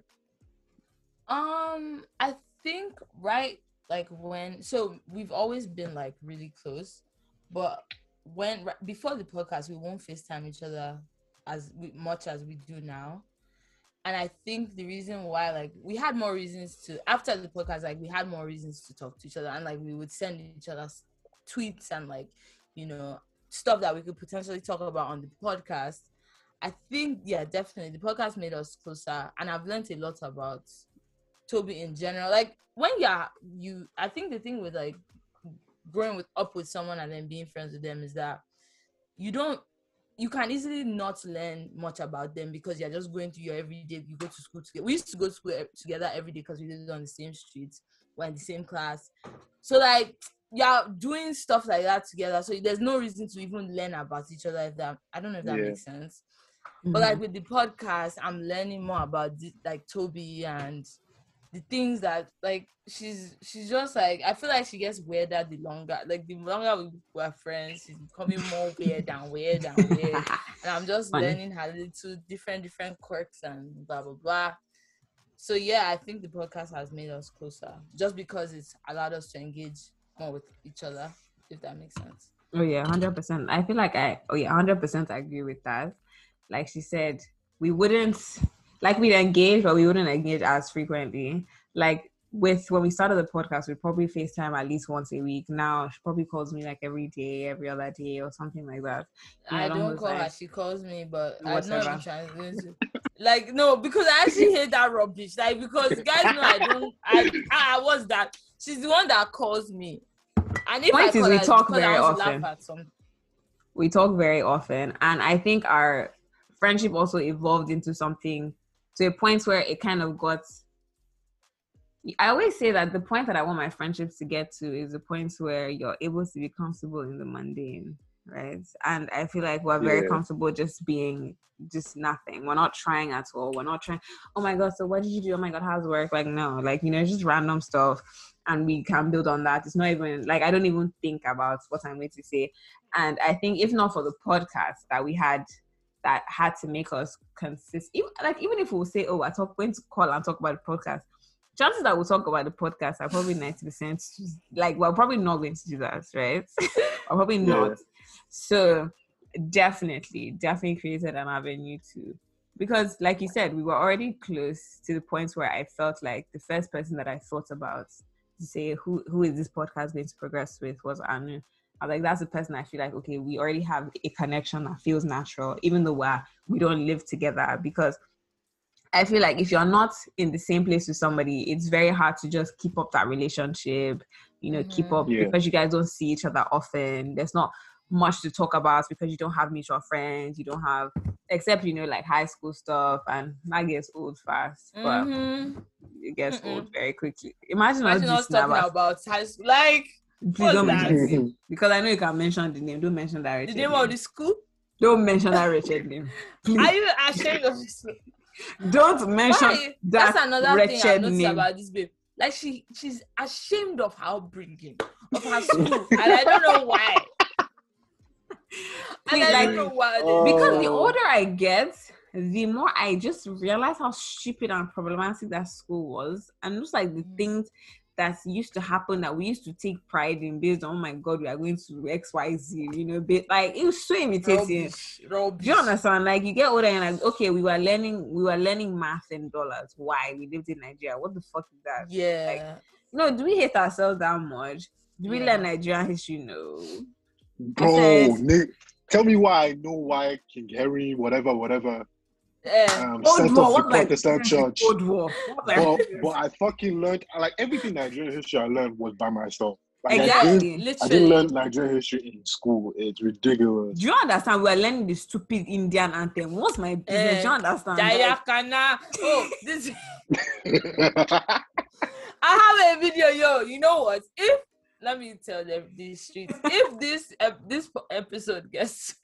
Um, I think right like when so we've always been like really close, but when before the podcast we won't FaceTime each other as much as we do now. And I think the reason why like we had more reasons to after the podcast like we had more reasons to talk to each other and like we would send each other tweets and like you know stuff that we could potentially talk about on the podcast. I think yeah, definitely the podcast made us closer, and I've learned a lot about Toby in general. Like when you're you, I think the thing with like growing with up with someone and then being friends with them is that you don't you can easily not learn much about them because you're just going through your everyday. You go to school together. We used to go to school e- together every day because we lived on the same streets, we're in the same class. So like you're doing stuff like that together, so there's no reason to even learn about each other. If that I don't know if that Yeah. makes sense. But mm-hmm. like with the podcast, I'm learning more about the, like Toby and the things that like she's she's just like I feel like she gets weirder the longer like the longer we were friends, she's becoming more weird and weird and weird. <laughs> And I'm just Funny. learning her little different different quirks and blah blah blah. So yeah, I think the podcast has made us closer just because it's allowed us to engage more with each other, if that makes sense. Oh yeah, hundred percent. I feel like I oh yeah, hundred percent agree with that. Like she said, we wouldn't like we'd engage, but we wouldn't engage as frequently. Like with when we started the podcast, we'd probably FaceTime at least once a week. Now she probably calls me like every day, every other day, or something like that. Yeah, I don't call her, she calls me, but Whatever. to like no, because I actually hate that rubbish. Like because guys know I don't I ah what's that? She's the one that calls me. And if Point I is we her, talk very often. laugh at something. we talk very often and i think our friendship also evolved into something to a point where it kind of got i always say that the point that i want my friendships to get to is the point where you're able to be comfortable in the mundane right? And i feel like we're very Yeah. comfortable just being just nothing. We're not trying at all. We're not trying oh my god so what did you do? Oh my god how's work? Like no like you know it's just random stuff and we can build on that. It's not even like i don't even think about what i'm going to say. And I think if not for the podcast that we had that had to make us consist even like even if we'll say, Oh, I talk going to call and talk about the podcast, chances that we'll talk about the podcast are probably 90% like we're probably not going to do that, right? <laughs> or probably Yeah. not. So definitely, definitely created an avenue to because like you said, we were already close to the point where I felt like the first person that I thought about to say who who is this podcast going to progress with was Anu. I was like, that's the person I feel like, okay, we already have a connection that feels natural, even though we're, we don't live together. Because I feel like if you're not in the same place with somebody, it's very hard to just keep up that relationship, you know, keep Mhm. up Yeah. because you guys don't see each other often. There's not much to talk about because you don't have mutual friends. You don't have, except, you know, like high school stuff, and that gets old fast. But Mhm. it gets Mm-mm. old very quickly. Imagine, Imagine us us talking about, about high school. Like please don't mention his name because I know you can mention the name. Don't mention that. the name name. of the school. Don't mention that Richard name. Please Are you ashamed of this? don't mention Why? that That's another thing I noticed name. about this babe. Like she she's ashamed of her upbringing, of her school. and I don't know why. <laughs> and Please, I like- don't know why. Oh. because the older I get, the more I just realize how stupid and problematic that school was, and just like the Mm. things that used to happen that we used to take pride in based on, oh my god, we are going to X Y Z, you know, but like it was so imitating. rubbish, rubbish. Do you understand? Like you get older and like, okay, we were learning, we were learning math and dollars. Why? We lived in Nigeria. What the fuck is that? Yeah. No, do we hate ourselves that much? Do we Yeah. learn Nigerian history? No. Bro, said- ni- tell me why I know why King Henry, whatever, whatever, Yeah. Um, Old set war, off the Protestant <laughs> church. Old war. <laughs> But, but I fucking learned like everything Nigerian history I learned was by myself. Like, I Exactly. didn't, I didn't learn Nigerian history in school. It's ridiculous. Do you understand? We're learning the stupid Indian anthem. What's my business? Eh, Do you understand? Jaya Like, Kana. Oh, this. <laughs> I have a video, yo. You know what? If let me tell them these streets. If this ep- this episode gets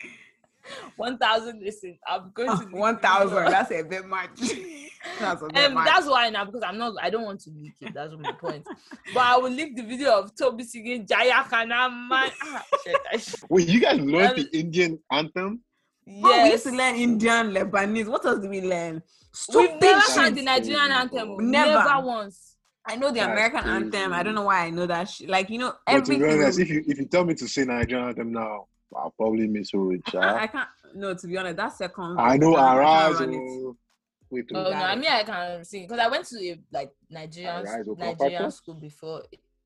<laughs> one thousand listens, I'm going to <laughs> One thousand. That's a bit much. <laughs> that's a bit Um, much. that's why now because I'm not. I don't want to leak it. That's my point. But I will leak the video of Toby singing Jaya Kana man. Ah, shit, I sh- Wait, you guys learned That the Indian anthem? Bro, we used to learn Indian, Lebanese. What else did we learn? We've Stupid never shit. sang the Nigerian anthem. Never. Never once. I know the That's American crazy. anthem. I don't know why I know that shit. Like you know, But to everything. be honest, if you if you tell me to sing Nigerian anthem now, I'll probably miss it. I can't, I can't. No, to be honest, that second. I know I can't Arise. oh, Wait, Oh oh, no, I mean I can sing because I went to a like Nigerian Alright, Nigerian school before.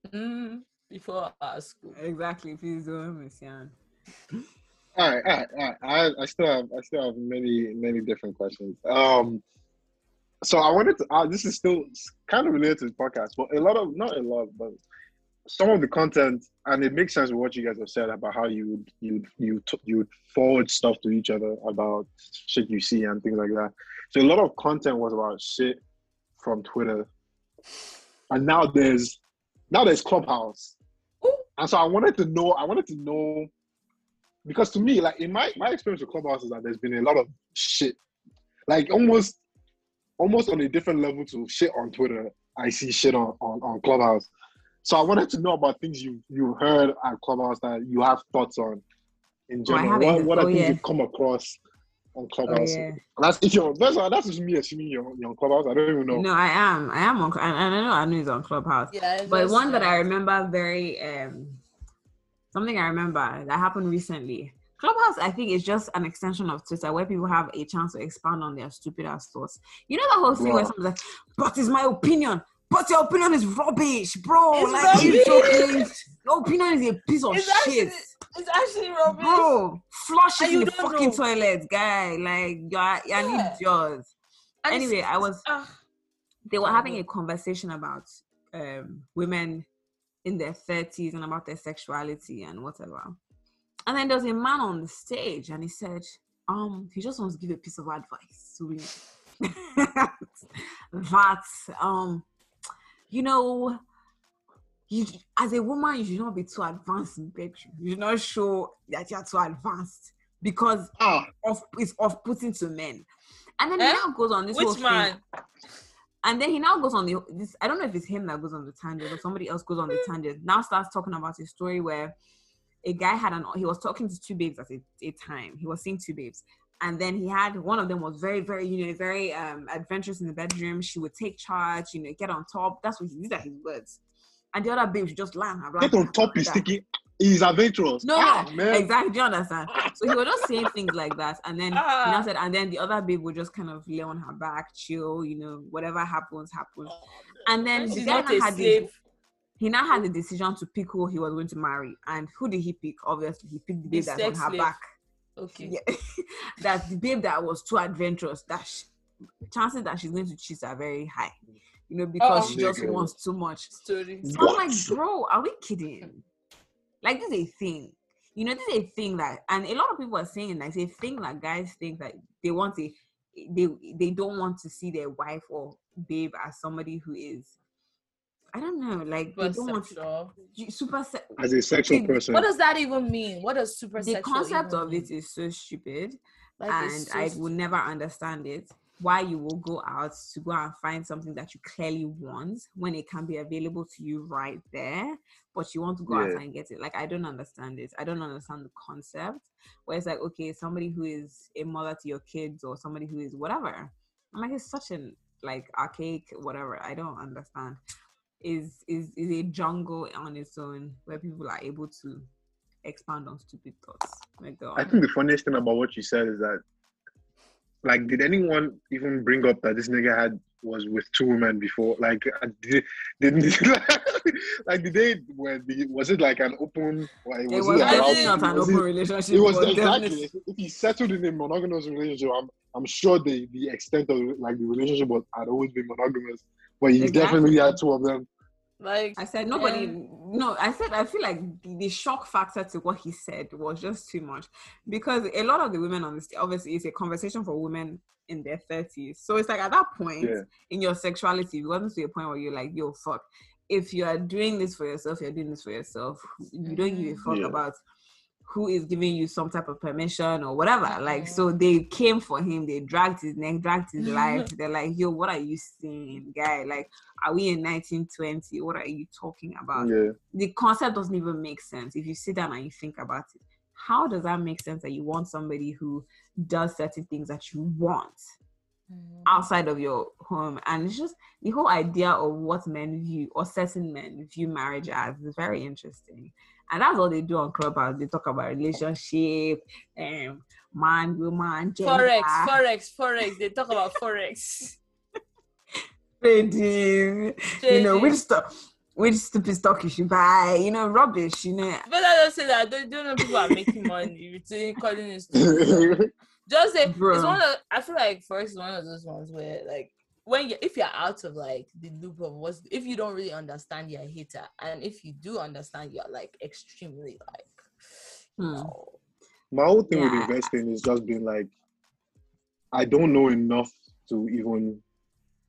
Mm, before our school. Exactly. Please don't miss Yan. all right, all right, all right. I, I still have I still have many many different questions. Um, so I wanted to. Uh, this is still kind of related to the podcast, but a lot of not a lot, but some of the content, and it makes sense with what you guys have said about how you would you you you forward stuff to each other about shit you see and things like that. So a lot of content was about shit from Twitter, and now there's now there's Clubhouse. And so I wanted to know, I wanted to know because to me, like in my my experience with Clubhouse is that there's been a lot of shit. Like almost almost on a different level to shit on Twitter. I see shit on, on, on Clubhouse. So I wanted to know about things you you heard at Clubhouse that you have thoughts on in Oh, general. have it. what what are Oh, things yeah. you've come across on Oh, Clubhouse? yeah. That's if you're that's that's just me assuming you're, you're on Clubhouse. I don't even know. No, I am. I am on. Cl- And and I know I know he's on Clubhouse. Yeah, But one that I remember very um something I remember that happened recently. Clubhouse, I think, is just an extension of Twitter where people have a chance to expand on their stupid ass thoughts. You know that whole thing where Bro. someone's like, "But it's my opinion." But your opinion is rubbish, bro. It's like you rubbish. joking? Your opinion is a piece of It's shit, actually, it's actually rubbish. bro. Flush it in you the fucking know. toilet, guy. Like you're, you're an Yeah. idiot. And Anyway, I was ah, they were having a conversation about um, women in their 30s and about their sexuality and whatever. And then there was a man on the stage and he said, um, he just wants to give a piece of advice to women. <laughs> that um, you know, you as a woman, you should not be too advanced in bedroom. You should not show that you're too advanced because Ah, of it's off putting to men. And then Eh? he now goes on this whole which thing. man? And then he now goes on the this. I don't know if it's him that goes on the tangent or somebody else goes on the tangent. Now starts talking about a story where a guy had an he was talking to two babes at a, a time. He was seeing two babes, and then he had one of them was very very you know very um adventurous in the bedroom. She would take charge, you know, get on top. That's what he, these are his words. And the other babe should just land her. get on top is thinking he's adventurous. No, ah, no, man. exactly. Do you understand? So he was just saying things like that, and then he Ah. now said, and then the other babe would just kind of lay on her back, chill, you know, whatever happens, happens. And then the She's guy not now a had the, slave. he now had the decision to pick who he was going to marry, and who did he pick? Obviously, he picked the The babe that's on her slave. back. Okay. Yeah, <laughs> that the babe that was too adventurous. That sh chances that she's going to cheat are very high, you know, because Oh. she just Nigga. wants too much. Story. So I'm like, bro, are we kidding? Like this is a thing. You know, this is a thing that and a lot of people are saying that it's a thing that guys think that they want to they they don't want to see their wife or babe as somebody who is I don't know, like they Super don't want to super se- As a sexual See, person. What does that even mean? What does super the concept even of mean? it is so stupid Like, and so I st- will never understand it. Why you will go out to go and find something that you clearly want when it can be available to you right there, but you want to go Yeah. out and get it. Like I don't understand it. I don't understand the concept. Where it's like, okay, somebody who is a mother to your kids or somebody who is whatever. I'm like, it's such an like archaic whatever. I don't understand. Is is is a jungle on its own where people are able to expand on stupid thoughts. God. I think the funniest thing about what you said is that, like, did anyone even bring up that this nigga had was with two women before? Like, <laughs> did, did like did they were the, was it like an open? Like, it was was it definitely to- not an was open it- relationship. It was exactly. If he settled in a monogamous relationship, I'm I'm sure the the extent of like the relationship was had always been monogamous, but he Exactly. definitely had two of them. Like I said nobody. Yeah. No, I said I feel like the, the shock factor to what he said was just too much because a lot of the women on this obviously it's a conversation for women in their thirties. So it's like at that point Yeah. in your sexuality, you gotten to a point where you're like, yo, fuck. If you are doing this for yourself, you're doing this for yourself. You don't give a fuck Yeah. about who is giving you some type of permission or whatever. Like, so they came for him, they dragged his neck, dragged his life. <laughs> They're like, yo, what are you saying, guy? Like, are we in 1920? What are you talking about? Yeah, The concept doesn't even make sense if you sit down and you think about it. How does that make sense that you want somebody who does certain things that you want mm, outside of your home? And it's just the whole idea of what men view or certain men view marriage as is very interesting. And that's what they do on Clubhouse. They talk about relationship, um, man, woman, gender, forex, forex, forex. They talk about forex. <laughs> trading, you know, which stuff, which stupid stock you should buy, you know, rubbish, you know. But I don't say that. Don't, don't know people are making money. Between calling it stupid. <laughs> Just say Bro. it's one of. I feel like forex is one of those ones where like when you if you're out of like the loop of what's if you don't really understand you're a hater and if you do understand you're like extremely like Hmm. no. my whole thing with investing is just being like, I don't know enough to even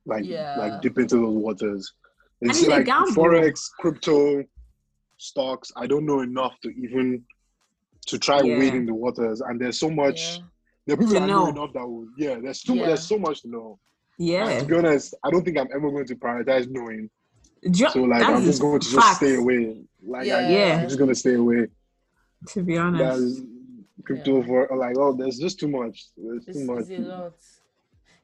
like Yeah. like dip into those waters. It's it's a like forex, crypto. stocks. I don't know enough to even to try Yeah. wading the waters. And there's so much. Yeah. There are people To that know know. enough that will. Yeah, there's too. Yeah. There's so much to know. And Yeah. to be honest, I don't think I'm ever going to prioritize knowing. Do you- So like, I'm just going to just stay away. Like, Yeah. I, Yeah. I'm just gonna stay away. To be honest. That's crypto for like. Oh, there's just too much. There's It's, too much. it's a lot.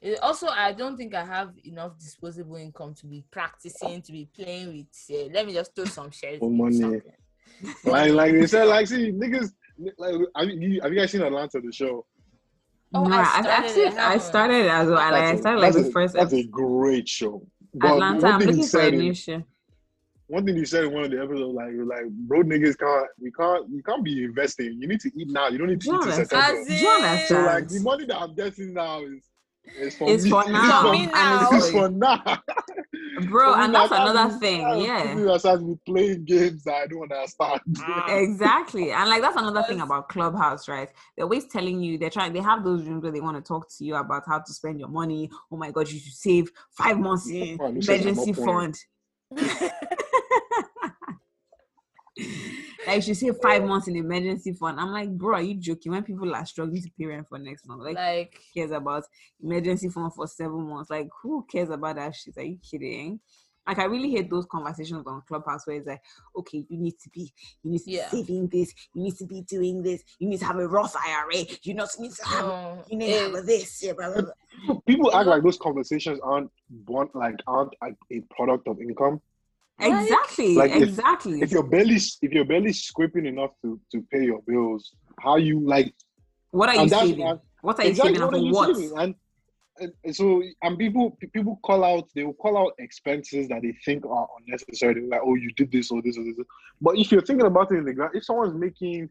It, also, I don't think I have enough disposable income to be practicing, to be playing with. Uh, let me just throw some shares. For money. Like, like they said, like, see, niggas. Like, have you, have you guys seen Atlanta, the show? Oh, no, I I, started actually it, I started as well. Like I started like the a- first That's a great show. But Atlanta. one I'm thing he looking for a said new in- show. one thing he said in one of the episodes, like, like, bro, niggas can't, we can't, you can't be investing. You need to eat now. You don't need to eat in Jonas, September. As Do you in- understand? So like, the money that I'm getting now is, is for It's me. for now. For me now. It's for now. <laughs> Bro, For and now, that's another be- thing. I Yeah. People that start me playing games that I don't understand. <laughs> Ah. Exactly. And like that's another thing about Clubhouse, right? They're always telling you they're trying they have those rooms where they want to talk to you about how to spend your money. Oh my god, you should save five months in this is emergency fund. <laughs> Like she should save five months in emergency fund. I'm like, bro, are you joking? When people are struggling to pay rent for next month, like like, who cares about emergency fund for seven months? Like who cares about that shit? Are you kidding? Like I really hate those conversations on Clubhouse where it's like, okay, you need to be, you need to Yeah. be saving this, you need to be doing this, you need to have a Roth IRA, you not need to have, no, you need to have a this, yeah, blah, blah, blah. People- People act like those conversations aren't one like aren't a, a product of income. Like- Exactly, Like, if- exactly. If you're barely if you're barely scraping enough to to pay your bills, how you like what are you and saving? why- what are you exactly saving what are for? you What? saving? And, and and so and people people call out they will call out expenses that they think are unnecessary. They're like, oh, you did this or this or this. But if you're thinking about it in the ground, if someone's making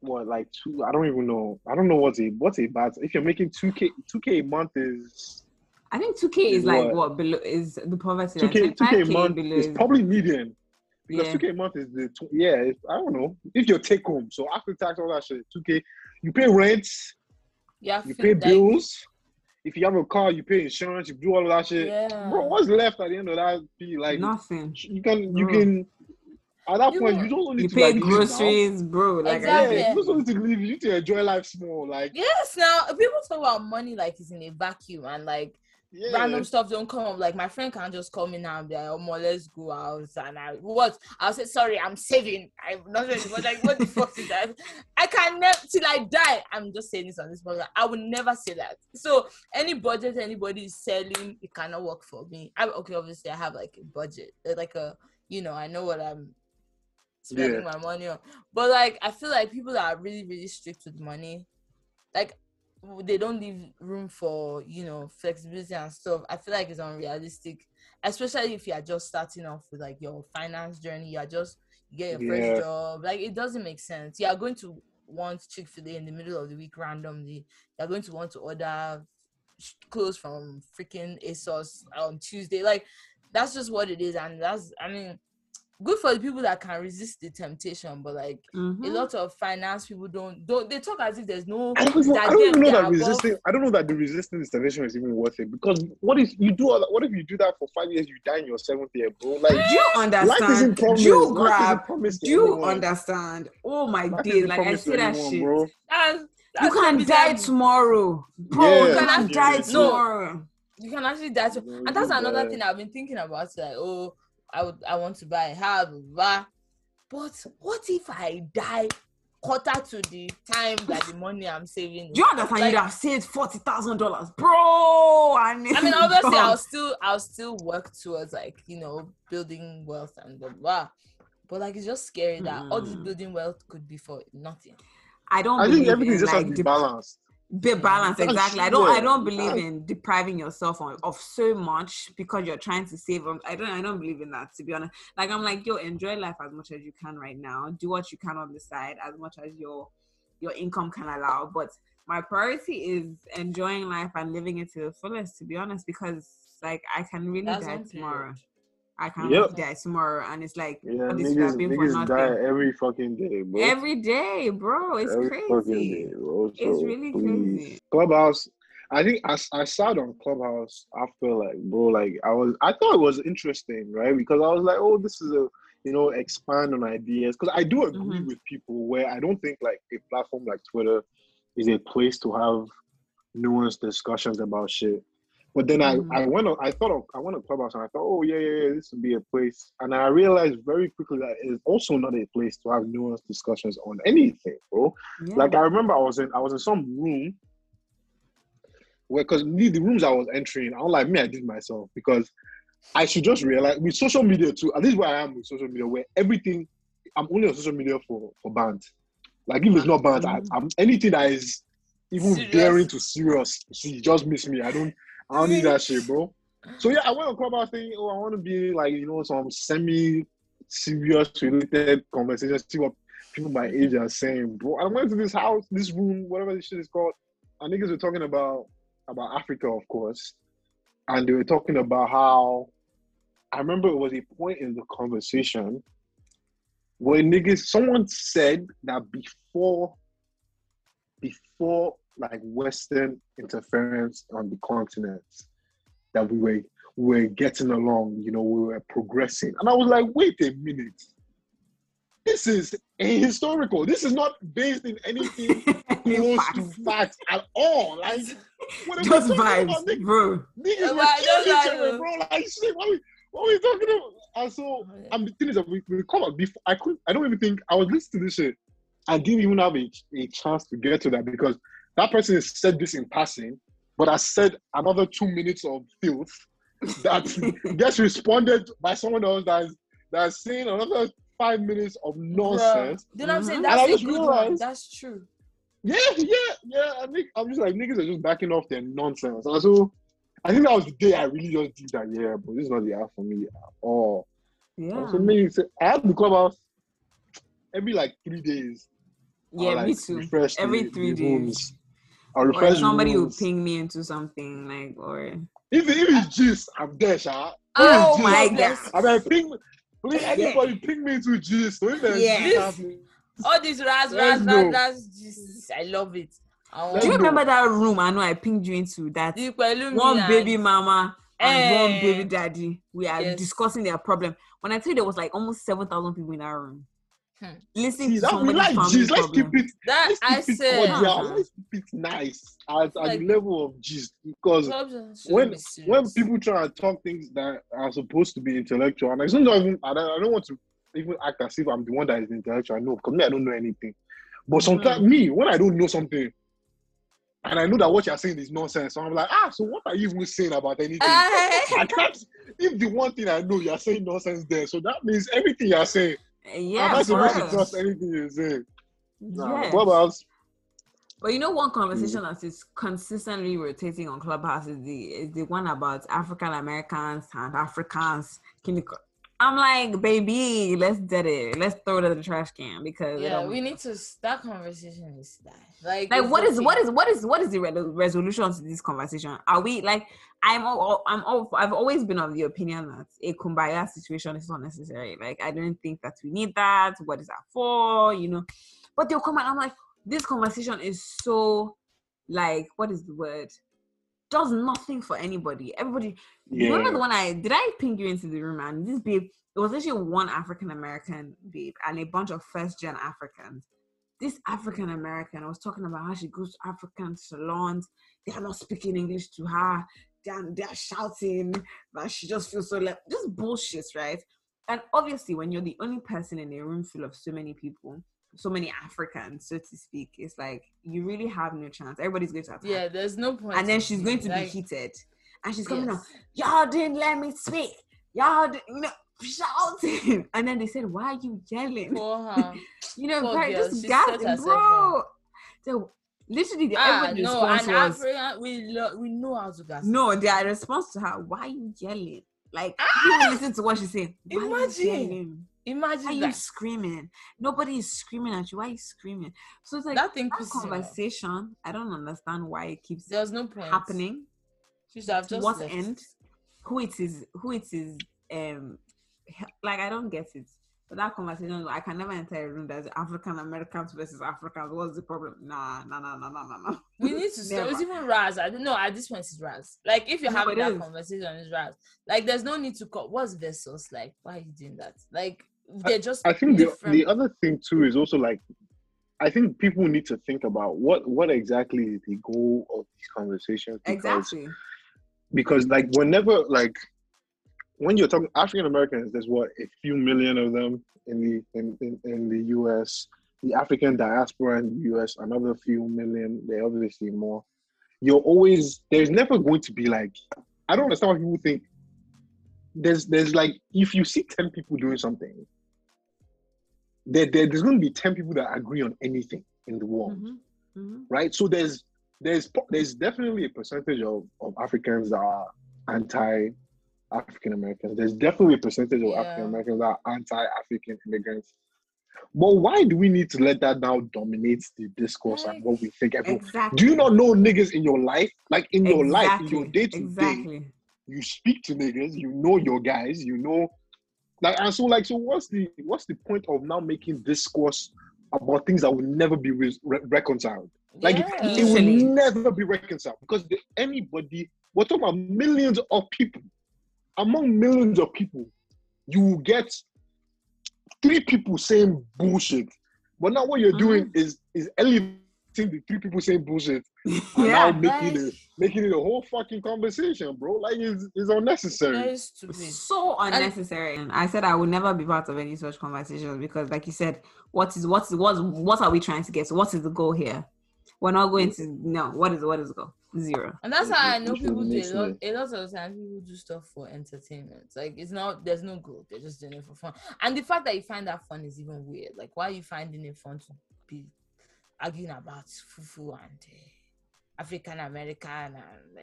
what like two, I don't even know. I don't know what's a what's a bad. If you're making two k two k a month is I think 2K is like What? what below is the poverty two line. k two k a 5K month below is is- probably median. Because yeah. 2K month is the tw- yeah. It's, I don't know if you're take home. So after tax all that shit, two k. You pay rent, yeah, you pay like- bills. If you have a car, you pay insurance. You do all of that shit. Yeah. Bro, what's left at the end of that? Be like Nothing. you can you Bro. can at that You point know- you don't need You to pay like, groceries, bro. Like Exactly. Yeah, you don't need to live. You need to enjoy life small. Like Yes, now people talk about money like it's in a vacuum and like yeah, random stuff don't come up. Like my friend can't just call me now and be like, "Oh, more, let's go out." And I what? I'll say, "Sorry, I'm saving. I'm not really." But like, what the <laughs> fuck is that? I can never till I die. I'm just saying this on this podcast. I would never say that. So any budget anybody is selling, it cannot work for me. I okay, obviously I have like a budget, uh, like a you know, I know what I'm spending my money on. But like, I feel like people that are really really strict with money, like they don't leave room for you know flexibility and stuff i feel like it's unrealistic especially if you are just starting off with like your finance journey you are just you get your Yeah. first job like it doesn't make sense. You are going to want chick-fil-a in the middle of the week randomly. You're going to want to order clothes from freaking asos on tuesday. Like that's just what it is and that's i mean good for the people that can resist the temptation but like Mhm. a lot of finance people don't don't they talk as if there's no I don't that I don't know that are above- resisting. I don't know that the resisting intervention is even worth it because what if you do all that? What if you do that for five years? You die in your seventh year, bro. Like Do you life isn't understand? promised. Do you grab? promised Do you understand? Oh my Life days! Like I say that anyone, shit. bro. That's, You can die reason- tomorrow, bro. Yeah, you can yeah, die yeah. tomorrow. You can actually die. To, No, and that's another die. thing I've been thinking about. Like, oh, I would, I want to buy a house, blah. But what if I die quarter to the time that the money I'm saving? Do you understand? Like, You'd have saved forty thousand dollars, bro. And I mean, obviously, I'll still, I'll still work towards like you know building wealth and blah blah. But like, it's just scary that all this Mm. building wealth could be for nothing. I don't. I think believe everything in, just has like, to be balanced. Be balanced, That's- exactly. I don't. I don't believe in depriving yourself of, of so much because you're trying to save. Um, I don't. I don't believe in that. To be honest, like I'm like, yo, enjoy life as much as you can right now. Do what you can on the side as much as your your income can allow. But my priority is enjoying life and living it to the fullest. To be honest, because like I can really That's die tomorrow. period. I can Yep. die tomorrow, and it's like Yeah, this would have niggas, for niggas nothing. die every fucking day, bro. Every day, bro. It's Every crazy. day, bro. It's really please. crazy. Clubhouse. I think I, I sat on Clubhouse after like bro, like I was I thought it was interesting, right? Because I was like, oh, this is a you know, expand on ideas. Because I do agree Mhm. with people where I don't think like a platform like Twitter is a place to have nuanced discussions about shit. But then. I, I mm-hmm. went on, I thought of, I went to Clubhouse and I thought, oh yeah, yeah, yeah, this would be a place. And I realized very quickly that it's also not a place to have nuanced discussions on anything, bro. Yeah. Like I remember I was in I was in some room where because the rooms I was entering, I don't like me, I did myself because I should just realize with social media too, at least where I am with social media, where everything I'm only on social media for for bands. Like if it's not band, I, mm-hmm. I'm anything that is even Serious. daring to serious, see, just miss me. I don't I don't need that shit, bro. So yeah, I went on Clubhouse thinking, oh, I want to be like, you know, some semi serious related conversations, see what people my age are saying, bro. I went to this house, this room, whatever this shit is called, and niggas were talking about about Africa, of course. And they were talking about how I remember it was a point in the conversation where niggas someone said that before before like Western interference on the continent that we were we were getting along, you know, we were progressing. And I was like, wait a minute. This is a historical. This is not based in anything <laughs> close to Facts. facts at all. Like what are we Just talking vibes, about, nigga? bro. Niggas Yeah, were I killing each other, like- bro. Like shit, what we what we talking about? And so and the thing is that we, we come up before I could I don't even think I was listening to this shit. I didn't even have a, a chance to get to that because that person has said this in passing, but I said another two minutes of filth that <laughs> gets responded by someone else that's that's saying another five minutes of nonsense. Bruh. You know what I'm saying? Mhm. And That's a just good one. That's true. Yeah, yeah, yeah. I think I'm just like niggas are just backing off their nonsense. And so I think that was the day I really just did that. Yeah, but this is not the app for me at all. Yeah. So me, so I have the clubhouse every like three days. I'll, Yeah, me like, too. refresh the- Every the three days. rooms. I'll Or refresh the somebody will ping me into something like, or If, if it's gist, I'm there, Sha. Oh If it's my gist, God. I mean, ping, please, anybody ping me into gist. So if there's Yeah. gist All these raz, Let's raz, go. raz, raz. Jesus, I love it. I do you remember that room? I know I pinged you into that the pẹ̀lú mi one baby mama and one Eh. baby daddy. We are Yes. discussing their problem. When I tell you there was like almost seven thousand people in that room. Hmm. Listening see, to that, we like family gist. Let's keep it. That Let's I keep it said. cordial. Uh-huh. Let's keep it nice at, at Like- the level of gist because when be when people try to talk things that are supposed to be intellectual, and I don't even I don't, I don't want to even act as if I'm the one that is intellectual. I know because me I don't know anything. But sometimes me when I don't know something, and I know that what you're saying is nonsense, so I'm like, ah, so what are you even saying about anything? <laughs> I can't. If the one thing I know you're saying nonsense there, so that means everything you're saying. Yeah, I'm not for supposed to trust anything you're saying. Nah, Yes. What about But you know, one Mm. conversation that is consistently rotating on Clubhouse is the is the one about African Americans and Africans. Can you? I'm like, baby, let's get it. Let's throw it in the trash can because yeah, we need to. That conversation is that. Like, like what is okay. what is what is what is the re- resolution to this conversation are we like i'm all i'm all i've always been of the opinion that a kumbaya situation is not necessary like i don't think that we need that what is that for you know but they'll come and i'm like this conversation is so like what is the word does nothing for anybody everybody yeah? Remember the one I did I ping you into the room and this babe, it was actually one African American babe and a bunch of first gen Africans. This African American, I was talking about how she goes to African salons, they are not speaking English to her, they're, they're shouting, but she just feels so like just bullshit, right? And obviously, when you're the only person in a room full of so many people, so many Africans, so to speak, it's like you really have no chance. Everybody's going to attack. Yeah, there's no point. And then she's going to be heated. And she's coming out yes. y'all didn't let me speak. Y'all, didn't, you know, shouting. <laughs> And then they said, why are you yelling? For <laughs> her. You know, poor girl, just gasping, bro. So literally, the ah, no, response and was, African, we lo- we know how to gas. no, their response to her, why are you yelling? Like, you listen to what she's saying. Why are Imagine. you? Why are you screaming? Nobody is screaming at you. Why are you screaming? So it's like that thing that conversation. I don't understand why it keeps There's no point happening. She should have just what left. end who it is who it is um like i don't get it but that conversation i can never enter a room that's african americans versus africans what's the problem nah nah nah nah nah nah, nah. We need to <laughs> stop. It's even Raz. I don't know. At this point, it's Raz. Like, if you're No, having that is. conversation, it's Raz. Like, there's no need to call. What's Versus like? Why are you doing that? Like, Uh, they're just I think the the other thing too is also like I think people need to think about what what exactly is the goal of these conversations. Because, Exactly. Because like whenever like when you're talking African Americans, there's what a few million of them in the in, in, in the US. The African diaspora in the US, another few million. They're obviously more. You're always there's never going to be like I don't understand why people think there's there's like if you see 10 people doing something there, there- there's going to be 10 people that agree on anything in the world Mhm, mhm. right so there's there's there's definitely a percentage of, of africans that are anti african americans there's definitely a percentage of Yeah. african americans that are anti african immigrants but why do we need to let that now dominate the discourse and what we think everyone Exactly. do you not know niggas in your life like in your life in your day to day Exactly. you speak to niggas, you know your guys, you know, like, and so like, so what's the what's the point of now making discourse about things that will never be re- re- reconciled? Like, it- Yeah. it, Literally. will never be reconciled because the, anybody, we're talking about millions of people. Among millions of people, you will get three people saying bullshit. But now what you're doing Mm-hmm. is is elevating the three people saying bullshit and now yeah. making Like- it making it a whole fucking conversation, bro. Like it's, it's unnecessary. Very stupid. so unnecessary. And I said I would never be part of any such conversations because, like you said, what is what is what what are we trying to get? So what is the goal here? We're not going to no. What is what is the goal? Zero. And that's how I know people do makes a lot, sense. a lot of the time people do stuff for entertainment. Like it's not there's no goal, they're just doing it for fun. And the fact that you find that fun is even weird. Like why are you finding it fun to be arguing about fufu and uh, African American and uh,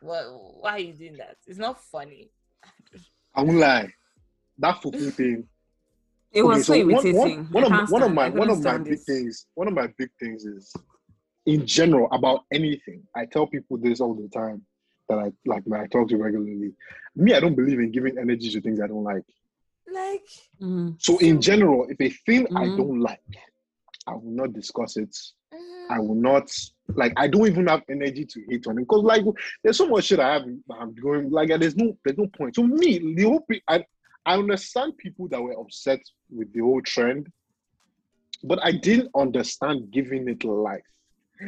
what why are you doing that? It's not funny. I won't lie. That fufu <laughs> thing. It was so, one- one- irritating. One, of one of my one of my big this. things. One of my big things is, in general, about anything. I tell people this all the time that I like when I talk to regularly. Me, I don't believe in giving energy to things I don't like. Like Mhm. So in general, if a thing I Mhm. don't like, I will not discuss it. I will not like. I don't even have energy to hate on it because like there's so much shit I have. I'm going like there's no there's no point. To me, the whole I I understand people that were upset with the whole trend, but I didn't understand giving it life.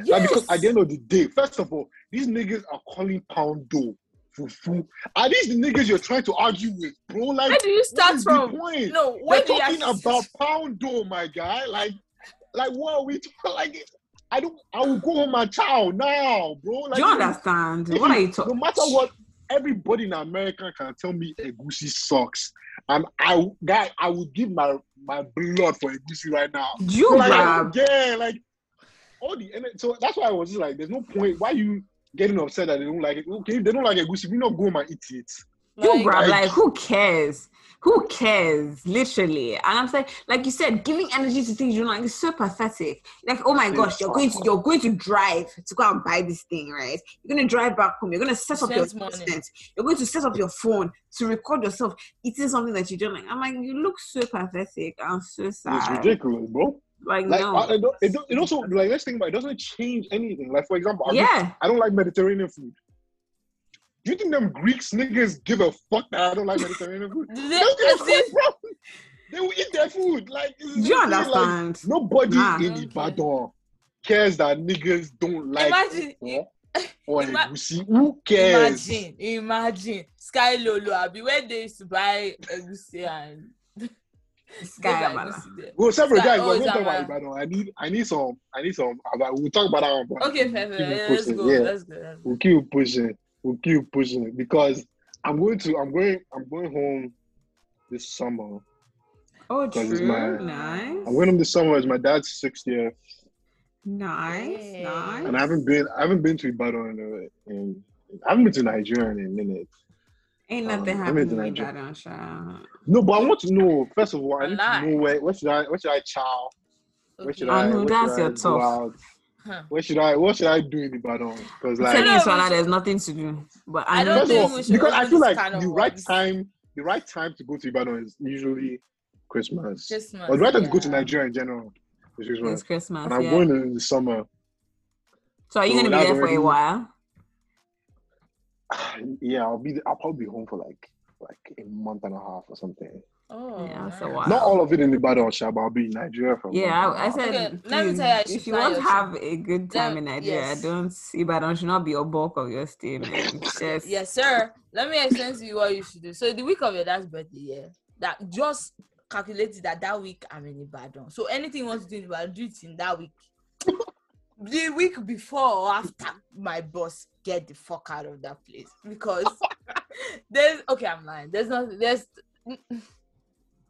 Like because at the end of the day, first of all, these niggas are calling pound dough fufu. Are these the niggas you're trying to argue with, bro? Like where do you start from? No, We're you talking about pound dough, my guy. Like, like what are we <laughs> talking? Like, I don't. I will go home and chow now, bro. Like, Do you understand? What are you no matter what, everybody in America can tell me Egusi sucks, and I, guy, I would give my my blood for Egusi right now. You like, grab. get, like all the ener- so that's why I was just like, there's no point. Why you getting upset that they don't like it? Okay, if they don't like Egusi, we not go and eat it. You grab. like- Like who cares? Who cares? Literally. And I'm saying, like you said, giving energy to things you don't like is so pathetic. Like, oh my gosh, you're going to you're going to drive to go and buy this thing, right? You're gonna drive back home. You're gonna set up your Spend You're going to set up your phone to record yourself eating something that you don't like. I'm like, you look so pathetic. I'm so sad. It's ridiculous, bro. Like, Like no. I- I don't- it, don't- it also like let's think about it, it doesn't change anything. Like for example, I, don't, yeah. I don't like Mediterranean food. Do you think them Greeks niggas give a fuck that I don't like Mediterranean food? They <laughs> they, don't give a fuck, bro. They will eat their food. Like, it's Do you the thing, like, understand? nobody Nah. in Okay. Ibadan cares that niggas don't like Imagine- <laughs> or, or Ima- egusi. Who cares? Imagine, imagine Sky Lolo Abi where they used to buy egusi and <laughs> Sky they buy Amala. egusi there. Well, separate Sky- guys, oh, we're going to talk about Amala. Ibadan. I need, I need some, I need some. We'll talk about that one. Okay, fair, fair. Yeah, let's go. yeah. Let's go. let's go. we'll keep pushing. We'll keep pushing it because I'm going to. I'm going. I'm going home this summer. Oh, Because it's true. my- nice. I'm going home this summer. It's my dad's 60th, Nice. Hey. Nice. and I haven't been. I haven't been to Ibadan in. in I haven't been to Nigeria in a minute. Ain't Um, nothing I happening mean, with Nigeria. that, Sha. No, but I want to know. First of all, I need to know where. Where should I? Where should I chow? Where should Okay. I I? know, where that's should I your go tough. Out? Huh. Where should I? What should I do in Ibadan? Because I'm like, telling you, No, Swala, but- there's nothing to do. But I, I don't think all, we should because I feel like can of the right worms. time, the right time to go to Ibadan is usually Christmas. Christmas, or the right time to go to. Nigeria in general is Christmas. it's Christmas. and I'm yeah. going in the summer. so are you so gonna be that's there for a while? <sighs> Yeah, I'll be. I'll probably be home for like like a month and a half or something. Oh, Yeah, that's a Not all of it in Ibadan, Sha, but I'll be in Nigeria for a Yeah, I, and a I, I half. said, Okay, let me tell you, if you want to have a good time Let- in Nigeria, yes. don't Ibadan should not be a bulk of your stay, man. <laughs> Just Yes, sir. Let me explain to you what you should do. So the week of your dad's birthday, yeah, that just calculated that that week I'm in Ibadan. So anything you want to do in Ibadan, do it in that week. the week before or after my boss get the fuck out of that place because <laughs> <laughs> there's okay, I'm lying. There's not there's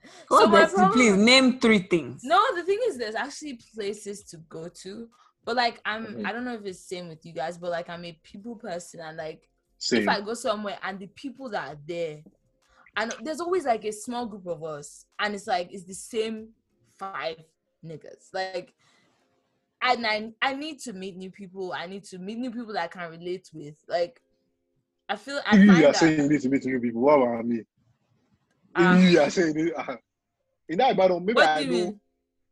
<laughs> My problem- please name three things. No, the thing is, there's actually places to go to, but like I'm, Mhm. I don't know if it's same with you guys, but like I'm a people person, and like Same. if I go somewhere and the people that are there, and there's always like a small group of us, and it's like it's the same five niggas, like. And I, I need to meet new people. I need to meet new people that I can relate with. Like, I feel I you are that saying you need to meet new people. What about me? Um, you are saying it. Uh, in that Ibadan, maybe I know. mean?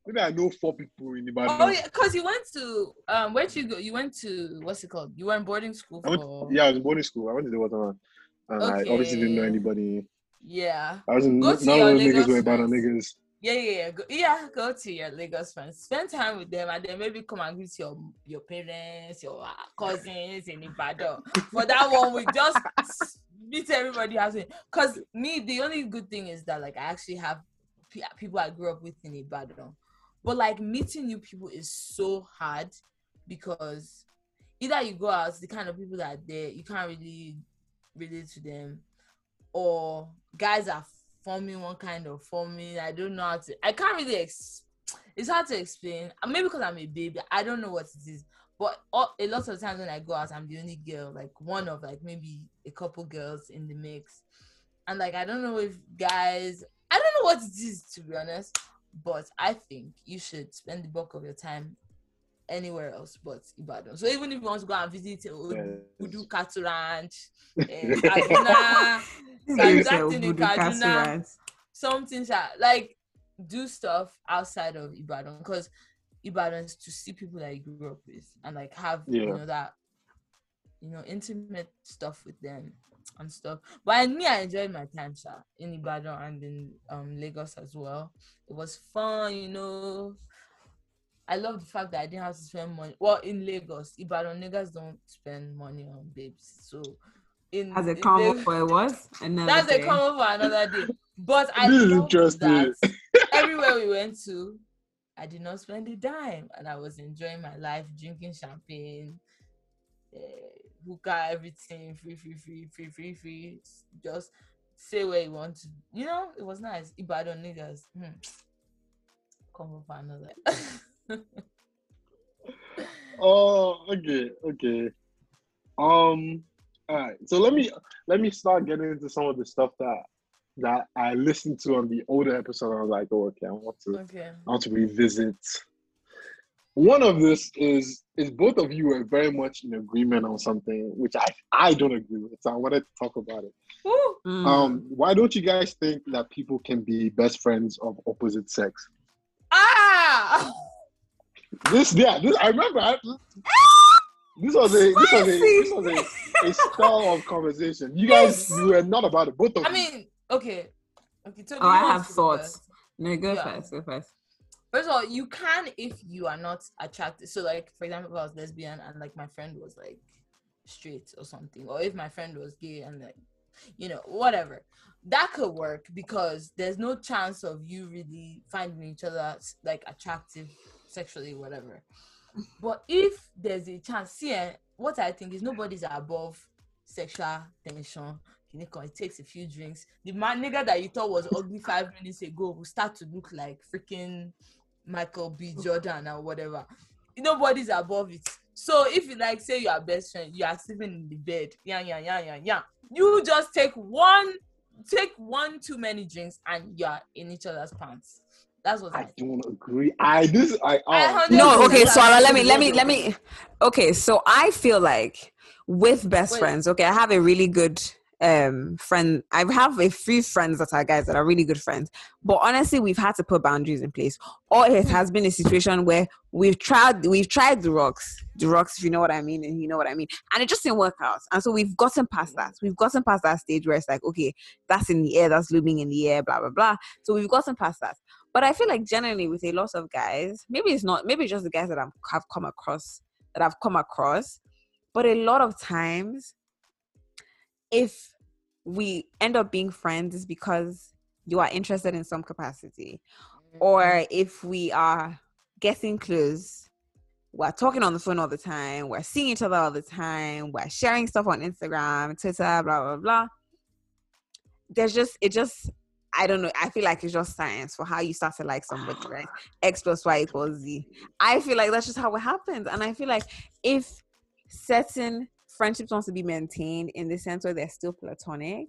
Maybe I know four people in Ibadan. Oh yeah, because you went to um, where did you go? You went to what's it called? You were in boarding school I went, yeah, I was in boarding school. I went to the waterman. And I obviously didn't know anybody. Yeah. I wasn't Go none of to your those niggas were Ibadan niggas. Yeah, yeah, yeah. Go, yeah, go to your Lagos friends. Spend time with them and then maybe come and greet your your parents, your uh, cousins in Ibadan. For that one, we just meet everybody it. Cause me, the only good thing is that like I actually have pe- people I grew up with in Ibadan. But like meeting new people is so hard because either you go out, the kind of people that are there, you can't really relate to them, or guys are forming one kind of forming. I don't know how to. I can't really. Ex- it's hard to explain. Maybe because I'm a baby, I don't know what it is. But all, a lot of times when I go out, I'm the only girl, like one of like maybe a couple girls in the mix, and like I don't know if guys. I don't know what it is to be honest, but I think you should spend the bulk of your time anywhere else but Ibadan. So even if you want to go and visit. Obudu Cattle Ranch, uh, <laughs> Kaduna, This that in Kaduna- something sha- like do stuff outside of Ibadan because Ibadan is to see people that you grew up with and like have you know that you know intimate stuff with them and stuff. But I me, I enjoyed my time sha, in Ibadan and in um Lagos as well. It was fun, you know. I love the fact that I didn't have to spend money. Well, in Lagos, Ibadan niggas don't spend money on babes. So in As a in combo Lag- for it was <laughs> another that's a day. combo for another day. But I This is love interesting. that <laughs> everywhere we went to, I did not spend a dime, and I was enjoying my life, drinking champagne, uh, hookah, everything, free, free, free, free, free, free. Just say where you want to. You know, it was nice. Ibadan niggas. Hmm. Combo for another. <laughs> Oh, okay, okay. Um, all right. So let me let me start getting into some of the stuff that that I listened to on the older episode. I was like, oh, okay, I want to okay. I want to revisit. One of this is is both of you are very much in agreement on something which I I don't agree with. So I wanted to talk about it. Woo. Mm. Um, why don't you guys think that people can be best friends of opposite sex? Ah! This, yeah, this I remember. I, this was a this was a this was a, a style of conversation. You guys, you were not about it. Both of I you. mean, okay. Okay, so oh, I have thoughts. No, go Yeah. first. Go first. First of all, you can if you are not attracted. So, like for example, if I was lesbian and like my friend was like straight or something, or if my friend was gay and like you know whatever, that could work because there's no chance of you really finding each other like attractive sexually, whatever. But if there's a chance, see, eh, what I think is nobody's above sexual tension. It takes a few drinks. The man nigga that you thought was ugly five minutes ago will start to look like freaking Michael B. Jordan or whatever. Nobody's above it. So if you like say you are best friend, you are sleeping in the bed, yeah, yeah, yeah, yeah, yeah. You just take one, take one too many drinks, and you're in each other's pants. That's what I, I don't agree. I this I, I oh, hundred No, okay, agree. Swala, let me let me let me okay, so I feel like with best Wait. friends, okay, I have a really good um friend I have a few friends that are guys that are really good friends. But honestly, we've had to put boundaries in place. Or it has been a situation where we've tried we've tried the rocks. The rocks, if you know what I mean, and you know what I mean. And it just didn't work out. And so we've gotten past that. We've gotten past that stage where it's like, okay, that's in the air, that's looming in the air, blah blah blah. So we've gotten past that. But I feel like generally with a lot of guys, maybe it's not maybe it's just the guys that I've have come across that I've come across. But a lot of times if we end up being friends is because you are interested in some capacity or Mm-hmm. if we are getting close we're talking on the phone all the time we're seeing each other all the time we're sharing stuff on instagram twitter blah blah blah there's just it just i don't know i feel like it's just science for how you start to like somebody right x plus y equals z i feel like that's just how it happens and i feel like if certain friendships wants to be maintained in the sense where they're still platonic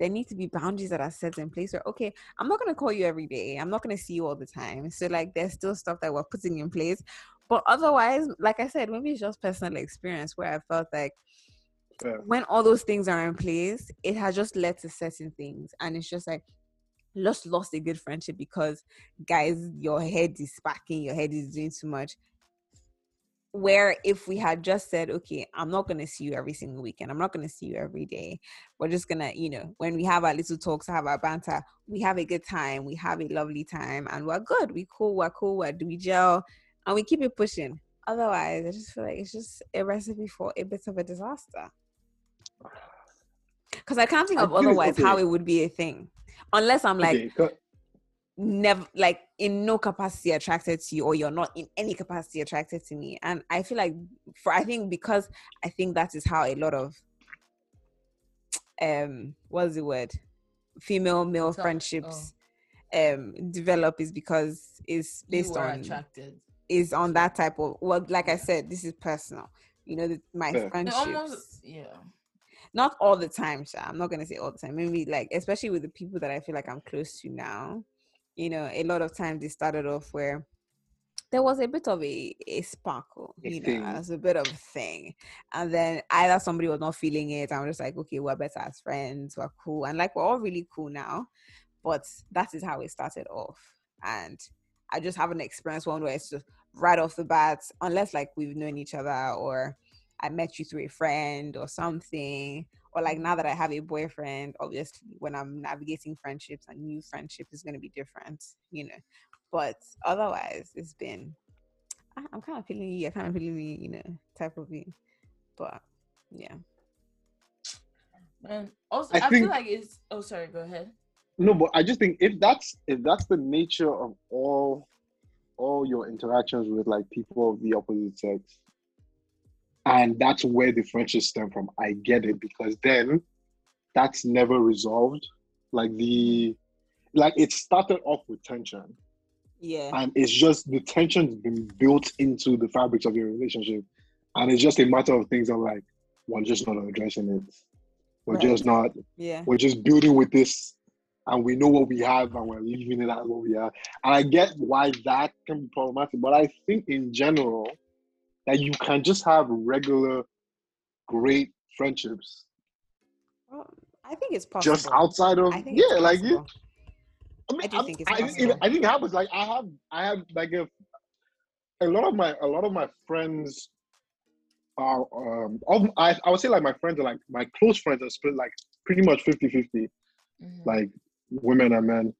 there need to be boundaries that are set in place where okay i'm not going to call you every day i'm not going to see you all the time so like there's still stuff that we're putting in place but otherwise like i said maybe it's just personal experience where i felt like Yeah. when all those things are in place it has just led to certain things and it's just like just lost a good friendship because guys your head is sparking your head is doing too much. Where if we had just said okay i'm not going to see you every single weekend. I'm not going to see you every day. We're just gonna you know when we have our little talks have our banter we have a good time we have a lovely time and we're good. We cool we're cool we're, do we gel and we keep it pushing. Otherwise i just feel like it's just a recipe for a bit of a disaster. Because i can't think of otherwise how it would be a thing unless i'm like okay, 'cause- never like in no capacity attracted to you or you're not in any capacity attracted to me and i feel like for i think because i think that is how a lot of um what's the word female male So- friendships um develop is because it's based on attracted. is on that type of well like i said this is personal you know the, my Yeah. No, friendships almost, yeah. Not all the time, Sha. I'm not gonna say all the time. Maybe like especially with the people that I feel like I'm close to now. You know, a lot of times they started off where there was a bit of a, a sparkle, you know, thing. as a bit of a thing. And then either somebody was not feeling it, I'm just like, okay, we're better as friends, we're cool. And like we're all really cool now. But that is how it started off. And I just haven't experienced one where it's just right off the bat, unless like we've known each other or I met you through a friend or something. Or like now that I have a boyfriend, obviously when I'm navigating friendships and new friendship is gonna be different, you know. But otherwise it's been I- I'm kind of feeling you, I kind of feeling me, you know, type of thing. But yeah. And also, I I, feel like it's. Oh, sorry. Go ahead. no, but I just think if that's if that's the nature of all all your interactions with like people of the opposite sex, and that's where the friendships stem from, I get it because then that's never resolved. Like the like it started off with tension, Yeah. and it's just the tension's been built into the fabrics of your relationship, and it's just a matter of things of like we're just not addressing it. We're Right. just not Yeah. we're just building with this and we know what we have and we're leaving it as what we are. And I get why that can be problematic, but I think in general that you can just have regular great friendships Well, I think it's possible. just outside of yeah, like you. I mean, I do I'm- think it's I, possible. I think it happens. Like I have, I have like a, a lot of my, a lot of my friends are, um, of, I, I would say like my friends are like my close friends are split like pretty much 50-50. Mhm. like women and men.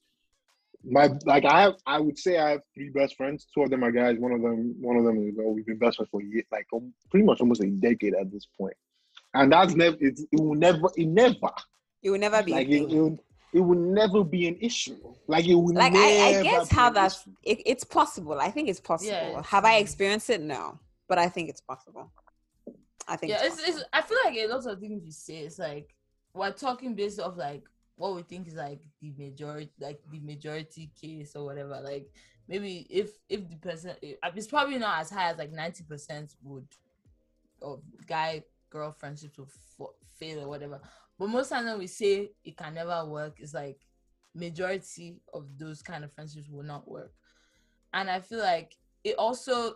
My like I have I would say I have three best friends. Two of them are guys. One of them one of them is a girl. We've been best friends for a year, like um, pretty much almost a decade at this point. And that's never it, it will never it never It will never be a like it, thing. it, will, it will never be an issue. Like it will like never I, I guess be how an that's issue. it, it's possible. I think it's possible. it's- Have I experienced it? No, but I think it's possible. I think yeah, it's, it's, it's. I feel like a lot of things you say it's like we're talking based off like what we think is like the majority, like the majority case or whatever. Like maybe if if the person, eh, it's probably not as high as like ninety percent would of guy girl friendships will fa- fail or whatever. But most times when we say it can never work, it's like majority of those kind of friendships will not work. And I feel like it also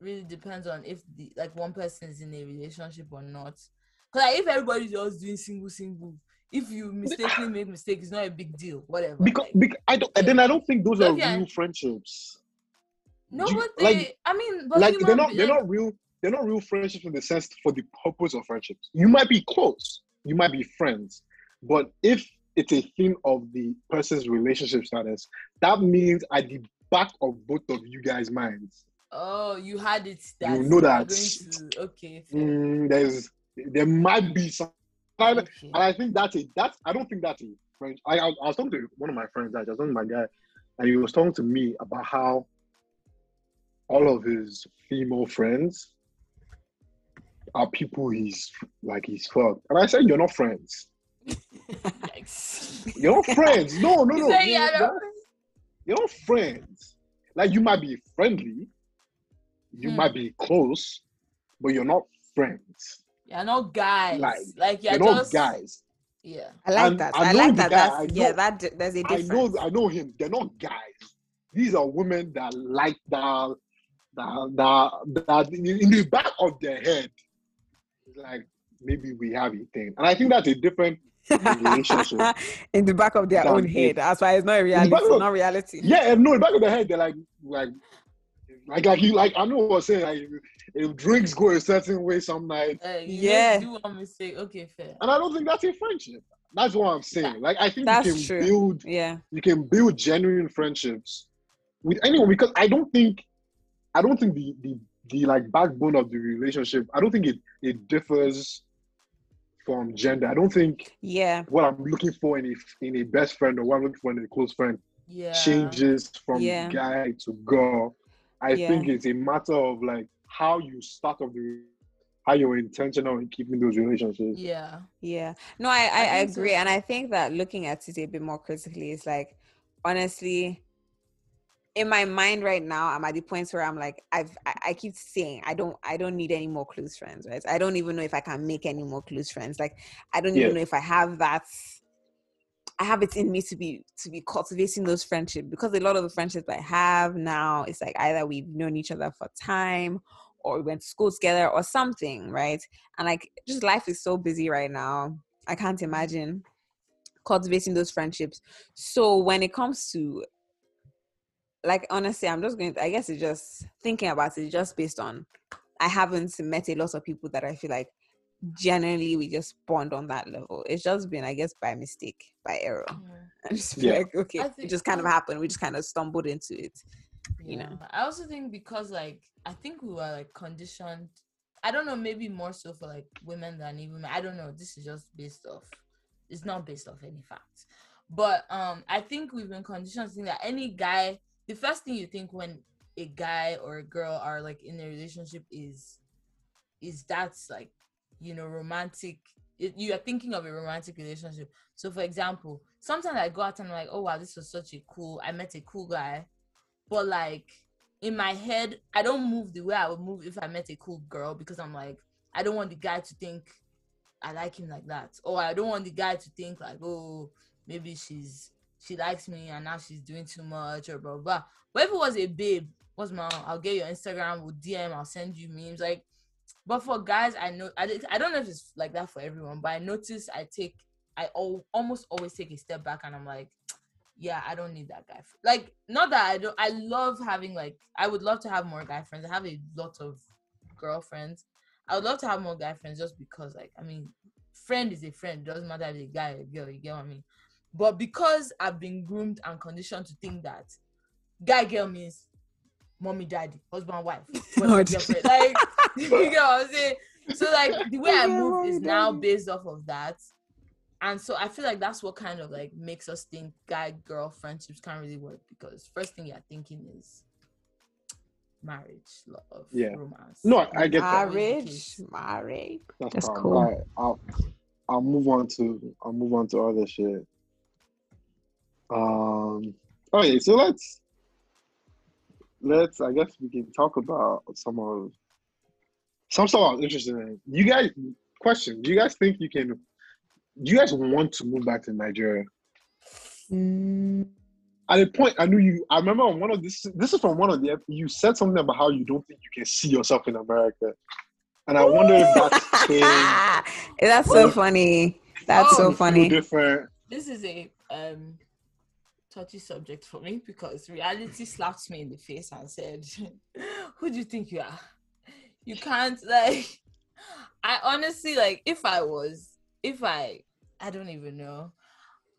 really depends on if the like one person is in a relationship or not. Cause like if everybody's just doing single single, if you mistakenly make mistake, it's not a big deal. Whatever. Because, like- because I don't, and then I don't think those are you're- real friendships. no, you- but they. like- I mean, but like they're not be- they're like, not real they're not real friendships in the sense for the purpose of friendships. You might be close, you might be friends, but if it's a thing of the person's relationship status, that means at the back of both of you guys' minds, Oh, you had it. You know that- to, okay. mm, there's there might be some. And okay. and I think that's it. that's I don't think that's a friend. I, I, was talking to one of my friends, I was talking to my guy, and he was talking to me about how all of his female friends are people he's like he's fucked. And I said, You're not friends. <laughs> You're not friends. No, no, no. You're, you're not not- you're not friends. Like you might be friendly, you Hmm. might be close, but you're not friends. You're not guys. Like, Like, you're, You're not guys. Yeah. I like And that. I I, like that. guy, That's I yeah. That there's a difference. I know I know him. They're not guys. These are women that like that that that, that in the back of their head. It's like maybe we have a thing. And I think that's a different relationship. <laughs> in the back of their Than own it- head. That's why it's not a reality. back of- not reality. Yeah, no, in the back of their head, they're like like like like you like I know what I'm saying. Like if drinks go a certain way some nights. Uh, you Yeah. yeah. Do one mistake. Okay, fair. And I don't think that's a friendship. That's what I'm saying. Like I think That's you can true. build Yeah. you can build genuine friendships with anyone because I don't think I don't think the the, the like backbone of the relationship I don't think it it differs from gender. I don't think Yeah. what I'm looking for in a in a best friend or what I'm looking for in a close friend Yeah. changes from Yeah. guy to girl. I Yeah. think it's a matter of like how you start of the how you're intentional in keeping those relationships. Yeah. Yeah. No, I, I, I think so agree. And. I think that looking at it a bit more critically is like, honestly, in my mind right now, I'm at the point where I'm like, I've I, I keep saying I don't I don't need any more close friends, right? I don't even know if I can make any more close friends. Like I don't Yeah. even know if I have that I have it in me to be to be cultivating those friendships because a lot of the friendships I have now it's like either we've known each other for time or we went to school together or something, right? And like just life is so busy right now. I can't imagine cultivating those friendships. So when it comes to like honestly, I'm just going to, I guess it's just thinking about it just based on I haven't met a lot of people that I feel like generally we just bond on that level. It's just been, I guess, by mistake, by error. <laughs> I just feel Yeah. like okay, I it just kind of happened. We just kind of stumbled into it. you know. I also think because like I think we were like conditioned. I don't know, maybe more so for like women than even men. I don't know. This is just based off. It's not based off any facts. But um I think we've been conditioned to think that any guy, the first thing you think when a guy or a girl are like in a relationship is is that's like you know romantic you are thinking of a romantic relationship. So for example sometimes i go out and i'm like oh wow this was such a cool i met a cool guy. But like in my head i don't move the way i would move if i met a cool girl because i'm like i don't want the guy to think i like him like that. Or i don't want the guy to think like oh maybe she's she likes me and now she's doing too much or blah blah, but if it was a babe what's my i'll get your instagram with dm i'll send you memes like but for guys i know i, I don't know if it's like that for everyone but i notice i take i al- almost always take a step back and i'm like <tsk> yeah i don't need that guy. Like not that i don't i love having like i would love to have more guy friends. I have a lot of girlfriends. I would love to have more guy friends just because like i mean friend is a friend. Doesn't matter if it's a guy or a girl you get what i mean? But because i've been groomed and conditioned to think that guy girl means mommy daddy husband wife <laughs> like <laughs> you get what i'm saying so like the way i Yeah, move is now based off of that and so I feel like that's what kind of like makes us think guy girl friendships can't really work because first thing you're thinking is marriage, love, Yeah. romance. No, I- I get that. Always the Marriage, case. marriage. That's, That's calm. cool. All right, I'll I'll move on to I'll move on to other shit. Um. Okay, so let's let's. I guess we can talk about some of some stuff I was interested in. You guys, question: Do you guys think you can? Do you guys want to move back to Nigeria? Mm, At a point, I knew you. I remember on one of this. This is from one of the. You said something about how you don't think you can see yourself in America, and I wonder if that's changed. <laughs> That's so funny. That's Oh. so funny. different. This is a um touchy subject for me because reality slapped me in the face and said, <laughs> Who do you think you are? You can't <laughs> like I honestly like if I was if I I don't even know.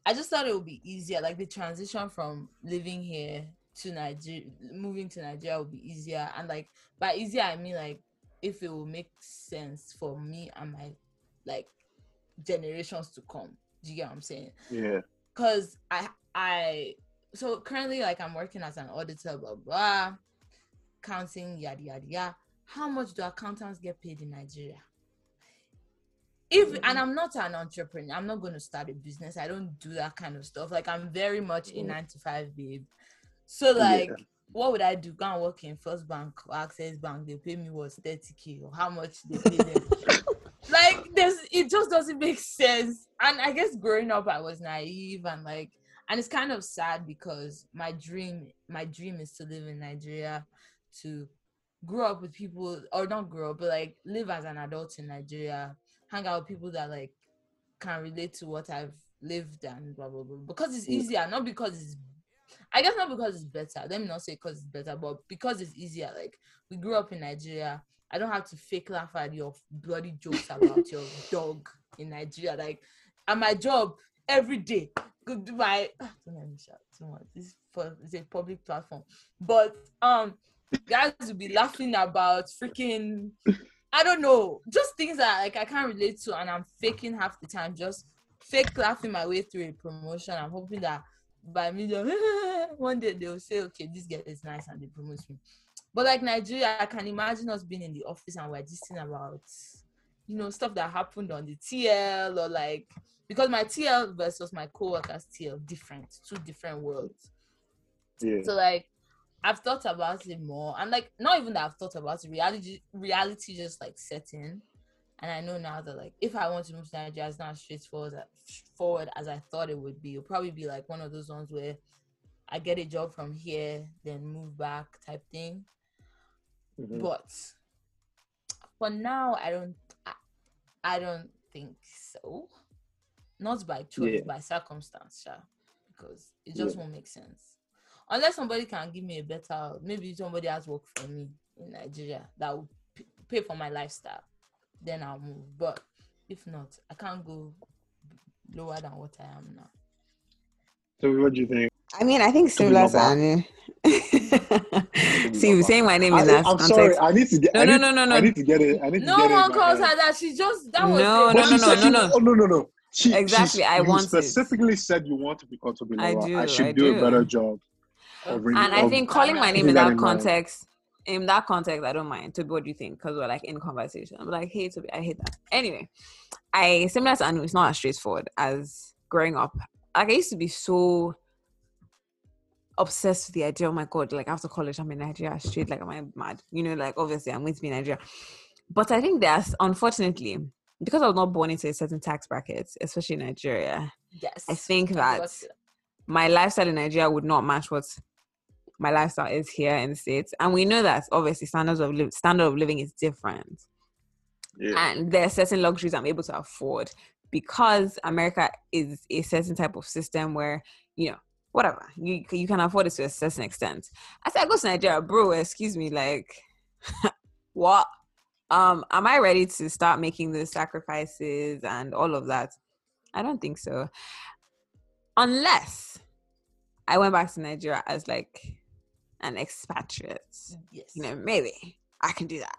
I just thought it would be easier. Like the transition from living here to Nigeria moving to Nigeria would be easier. And like by easier I mean like if it will make sense for me and my like generations to come. Do you get what I'm saying? Yeah. because I I so currently like I'm working as an auditor, blah blah, counting yada yada yada. How much do accountants get paid in Nigeria? If mm. and I'm not an entrepreneur, I'm not going to start a business. I don't do that kind of stuff. Like I'm very much a mm. nine to five babe. So like, Yeah. what would I do? Go and work in First Bank or Access Bank? They pay me what thirty k or how much they pay them? <laughs> like there's it just doesn't make sense and i guess growing up i was naive and like and it's kind of sad because my dream my dream is to live in nigeria to grow up with people or not grow up but like live as an adult in nigeria hang out with people that like can relate to what i've lived and blah blah blah because it's Mm. easier not because it's i guess not because it's better let me not say because it's better but because it's easier like we grew up in nigeria I don't have to fake laugh at your bloody jokes about your <laughs> dog in Nigeria. Like at my job every day. Go do my don't let me shout too much. This is for it's a public platform. But um guys will be laughing about freaking I don't know, just things that like I can't relate to and I'm faking half the time, just fake laughing my way through a promotion. I'm hoping that by million <laughs> one day they'll say, okay, this girl is nice and they promote me. But like Nigeria, I can imagine us being in the office and we're just about, you know, stuff that happened on the TL or like because my TL versus my co-workers TL different, two different worlds. Yeah. So like I've thought about it more. And like not even that I've thought about it, reality reality just like setting. And I know now that like if I want to move to Nigeria, it's not as straightforward forward as I thought it would be. It'll probably be like one of those ones where I get a job from here, then move back type thing. Mhm. But for now, I don't. I, I don't think so. Not by choice, Yeah. by circumstance, sha, because it just Yeah. won't make sense. Unless somebody can give me a better, maybe somebody has work for me in Nigeria that will p- pay for my lifestyle, then I'll move. But if not, I can't go lower than what I am now. So what do you think? I mean, I think similar to Baba. Anu. <laughs> See, you're saying my name in I, that I'm context. sorry. I need to get. No, no, no, no, no. I need to get it. I need to No get it. one in my calls her that. She just that was No, no, no, said no, no, no. Oh no, no, no. She, Exactly, She, I you want it. specifically said you want to become to be I Laura. do, I should I do, do. a better job. Of really, and I think calling my name in that that in mind. context, in that context, I don't mind. To what do you think? Because we're like in conversation. I'm like, hey, to be, I hate that. Anyway, I similar to Anu, it's not as straightforward as growing up. Like I used to be so obsessed with the idea. Oh my god! Like after college, I'm in Nigeria straight. Like am I mad? You know, like obviously I'm going to be in Nigeria. But I think there's unfortunately because I was not born into a certain tax bracket, especially in Nigeria. Yes. I think that my lifestyle in Nigeria would not match what my lifestyle is here in the states, and we know that obviously standards of li- standard of living is different, Yeah. and there are certain luxuries I'm able to afford because America is a certain type of system where you know whatever you you can afford it to a certain extent. I said I go to Nigeria, bro. Excuse me, like <laughs> what? Um, am I ready to start making the sacrifices and all of that? I don't think so. Unless I went back to Nigeria as like an expatriate. Yes. You know, maybe I can do that.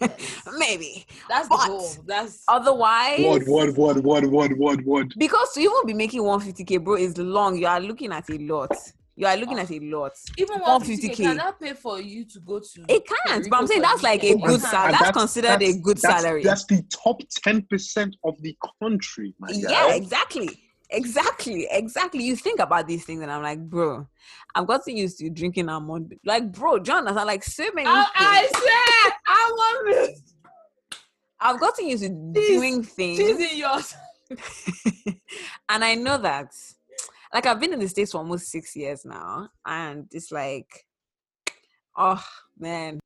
Yes. <laughs> maybe. That's but- the goal. That's Otherwise, What, what, what, what, what, what, what? because to even be making 150k, bro, is long. You are looking at a lot. You are looking at a lot. even 150K. 150k. Can that pay for you to go to? It can't, but I'm saying that's like a good salary. And That's considered a good that's- salary. That's the top 10% of the country, my yeah exactly exactly exactly. You think about these things and i'm like bro i've gotten used to drinking almond like bro john i'm like so many I, I I want this. i've gotten used to doing She's things in yours. <laughs> and i know that. Like i've been in the states for almost six years now and it's like oh man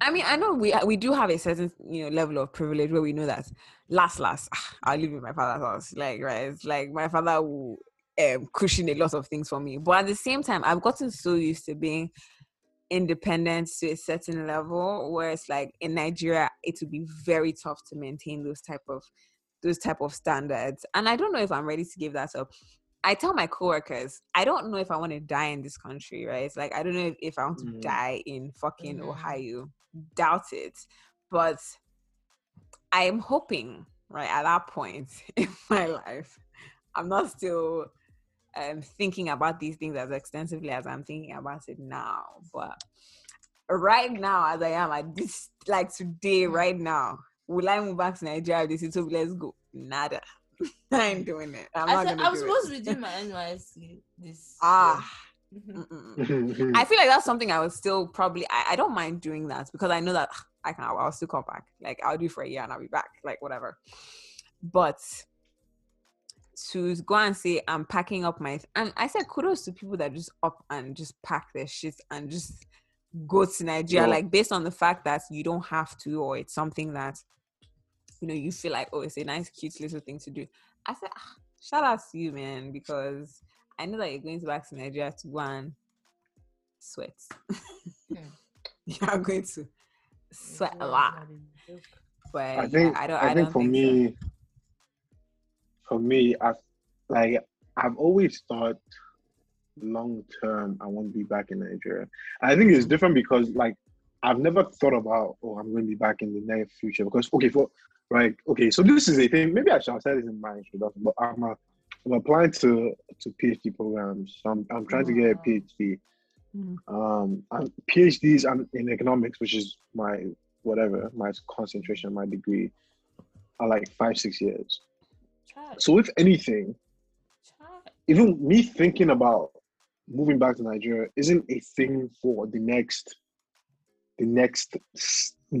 I mean, I know we we do have a certain you know level of privilege where we know that last last ah, I'll live in my father's house. Like right, it's like my father will um, cushion a lot of things for me. But at the same time, I've gotten so used to being independent to a certain level where it's like in Nigeria it would be very tough to maintain those type of those type of standards. And I don't know if I'm ready to give that up. I tell my coworkers, I don't know if I want to die in this country, right? It's like I don't know if, if I want to Mhm. die in fucking Mhm. Ohio. Doubt it. But I am hoping, right, at that point <laughs> in my life, I'm not still um thinking about these things as extensively as I'm thinking about it now. But right now, as I am at this like today, right now, will I move back to Nigeria? This is so let's go. Nada. <laughs> I ain't doing it. I'm I, not said, gonna I was do supposed it. to be doing my NYSC this. Ah. year. Mhm. Mm-mm. I feel like that's something I would still probably. I, I don't mind doing that because I know that I can. I'll still come back. Like I'll do for a year and I'll be back. Like whatever. But to go and say I'm packing up my and I said kudos to people that just up and just pack their shit and just go to Nigeria. Yeah. Like based on the fact that you don't have to, or it's something that you know you feel like oh it's a nice cute little thing to do. I said ah, shout out to you man because I know that you're going to back to Nigeria to go and sweat. Hmm. <laughs> you are going to sweat a lot. not a joke. But I yeah, think I don't. I, I, think don't for think me, for me, I like I've always thought long term I want to be back in Nigeria. I think it's different because like I've never thought about oh I'm going to be back in the near future because okay for right okay so this is a thing maybe I should have said this in my introduction but I'm a, I'm applying to to PhD programs so I'm I'm trying to get a Wow. PhD Mhm. um I'm, PhDs I'm in economics which is my whatever my concentration my degree are like five six years Child, so if anything child. even me thinking about moving back to Nigeria isn't a thing for the next the next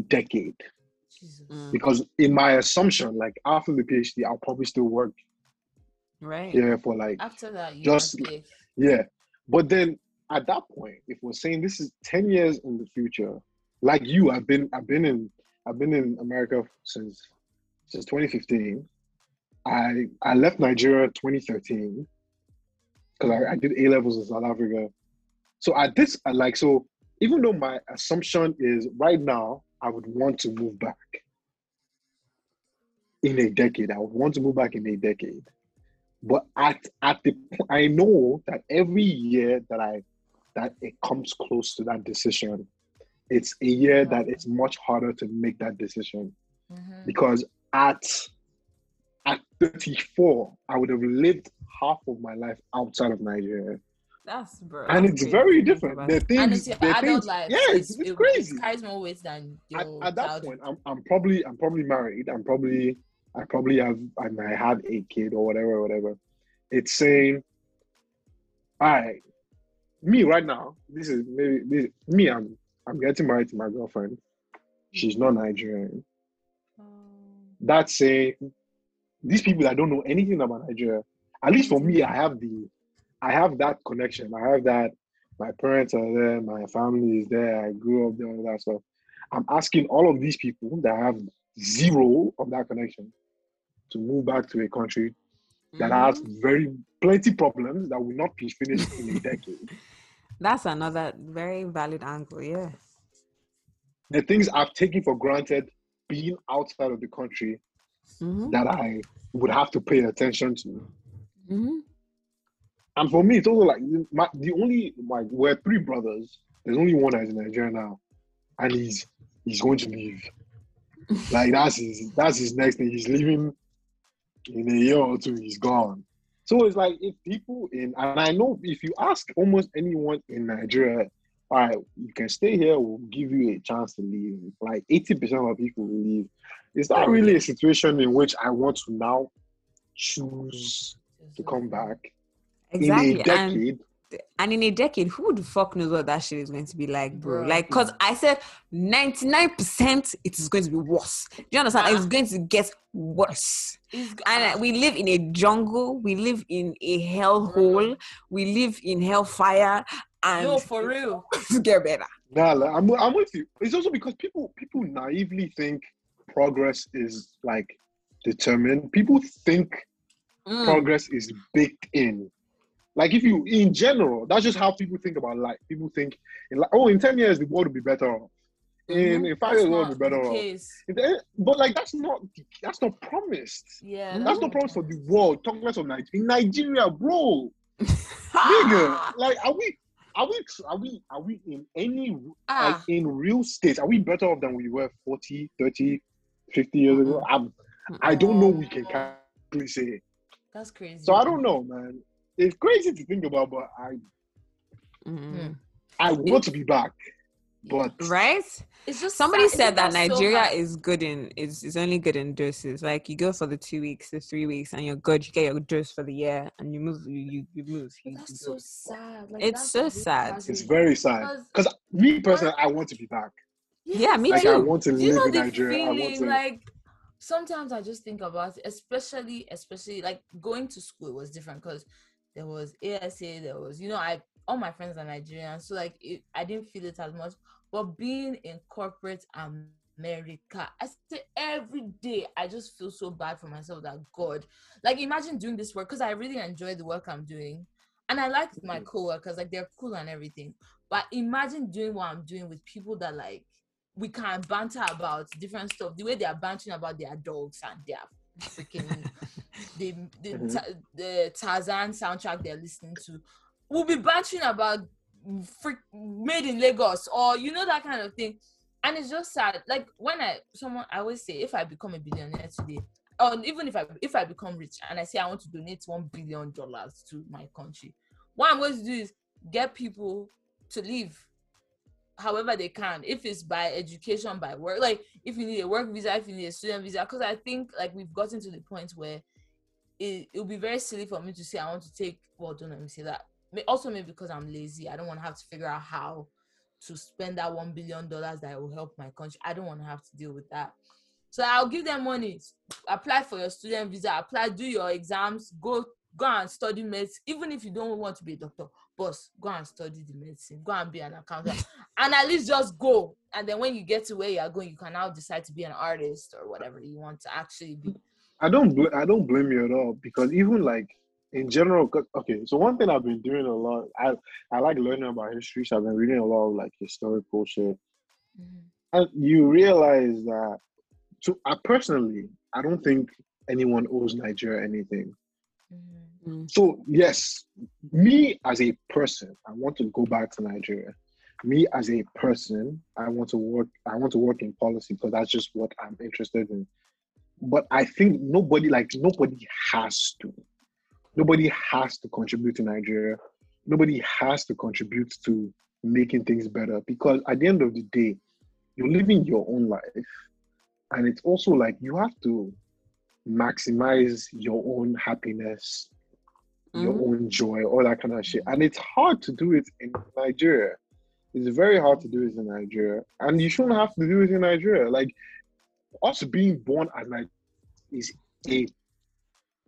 decade Jesus. Mm, because in my assumption like after the PhD I'll probably still work right. Yeah, for like After that, you Just- yeah but then at that point if we're saying this is 10 years in the future like you I've been I've been in I've been in America since since 2015 I I left Nigeria 2013 because I, I did A levels in South Africa. So at this, I like so even though my assumption is right now I would want to move back in a decade. I would want to move back in a decade. But at at the I know that every year that I that it comes close to that decision, it's a year that it's much harder to make that decision Mhm. because at at 34 I would have lived half of my life outside of Nigeria. That's bro. and it's crazy very different. The And things, it's your the adult things, life. yeah, it's, it's it, crazy. It carries more weight than At, your at that childhood. point, I'm, I'm probably, I'm probably married. I'm probably, I probably have, I might have a kid or whatever, whatever. It's saying, I, me right now. This is maybe this, me. I'm, I'm getting married to my girlfriend. She's not Nigerian. Um, That's saying these people that don't know anything about Nigeria. At least for me, I have the, I have that connection. I have that. My parents are there. My family is there. I grew up there. All that stuff. I'm asking all of these people that have zero of that connection to move back to a country that Mhm. has very plenty problems that will not be finished in a decade. <laughs> That's another very valid angle. Yeah. The things I've taken for granted being outside of the country Mm-hmm. that I would have to pay attention to. Mm-hmm. And for me, it's also like my, the only like we're three brothers. There's only one that's in Nigeria now, and he's he's going to leave. <laughs> Like that's his that's his next thing. He's leaving in a year or two. He's gone. So it's like if people in and I know if you ask almost anyone in Nigeria, all right, you can stay here. We'll give you a chance to leave. Like eighty percent of people will leave. It's not really a situation in which I want to now choose to come back Exactly. in a and decade. and in a decade, who the fuck knows what that shit is going to be like, bro? Bro. Like, cause I said ninety nine percent, it is going to be worse. Do you understand? Uh-uh. It's going to get worse. It's, And uh, we live in a jungle. We live in a hellhole. We live in hellfire. and No, for real. <laughs> get better. Nah, like, I'm I'm with you. It's also because people people naively think progress is like determined. People think Mm. progress is baked in. Like if you, in general, that's just how people think about life. People think, in like, oh, in ten years the world will be better off. In in five years the world not will be better off. the- But like that's not that's not promised. Yeah. That's not promised for the world. Talk less of Nigeria. In Nigeria, bro, <laughs> nigga, like are we? Are we are we are we in any like Ah, in real states are we better off than we were 40 30 50 years ago I'm, i don't know we can clearly say that's crazy. so i don't know man it's crazy to think about but i i want to be back but Right? It's just Somebody sad. said that Isn't so Nigeria hard? is good in is is only good in doses. Like you go for the two weeks, the three weeks, and you're good. You get your dose for the year, and you move. You you, you move. You, That's you so sad. Like, It's so really sad. it's very sad Because- because me personally i want to be back Yeah, me like too. i want to Do you live know in the nigeria i want feeling to like sometimes I just think about it, especially especially like going to school was different because there was ASA, there was you know I all my friends are Nigerian, so like it, I didn't feel it as much. But being in corporate America, I say every day I just feel so bad for myself that God, like imagine doing this work because I really enjoy the work I'm doing, and I like my coworkers, like they're cool and everything. But imagine doing what I'm doing with people that like we can banter about different stuff. The way they are bantering about their dogs and their freaking <laughs> the the, Mhm. Ta- the Tarzan soundtrack they're listening to. We'll be bantering about freak made in Lagos or you know that kind of thing. And it's just sad. Like when I someone I always say if I become a billionaire today, or even if I if I become rich and I say I want to donate one billion dollars to my country, what I'm going to do is get people to live however they can if it's by education by work like if you need a work visa if you need a student visa because i think like we've gotten to the point where it it'll be very silly for me to say i want to take well don't let me say that also maybe because i'm lazy i don't want to have to figure out how to spend that one billion dollars that will help my country. I don't want to have to deal with that. So i'll give them money. Apply for your student visa apply do your exams go go and study medicine. Even if you don't want to be a doctor boss go and study the medicine. Go and be an accountant. <laughs> And at least just go. And then when you get to where you are going you can now decide to be an artist or whatever you want to actually be. I don't bl- I don't blame you at all because even like in general, okay. So one thing I've been doing a lot, I I like learning about history. So I've been reading a lot of like historical shit, and you realize that. So I personally, I don't think anyone owes Nigeria anything. Mm. So yes, me as a person, I want to go back to Nigeria. Me as a person, I want to work. I want to work in policy because that's just what I'm interested in. But I think nobody, like nobody, has to. Nobody has to contribute to Nigeria. Nobody has to contribute to making things better because at the end of the day, you're living your own life, and it's also like you have to maximize your own happiness your Mhm. own joy, all that kind of shit. And it's hard to do it in Nigeria. It's very hard to do it in Nigeria. And you shouldn't have to do it in Nigeria. Like us being born as Nigeria is a,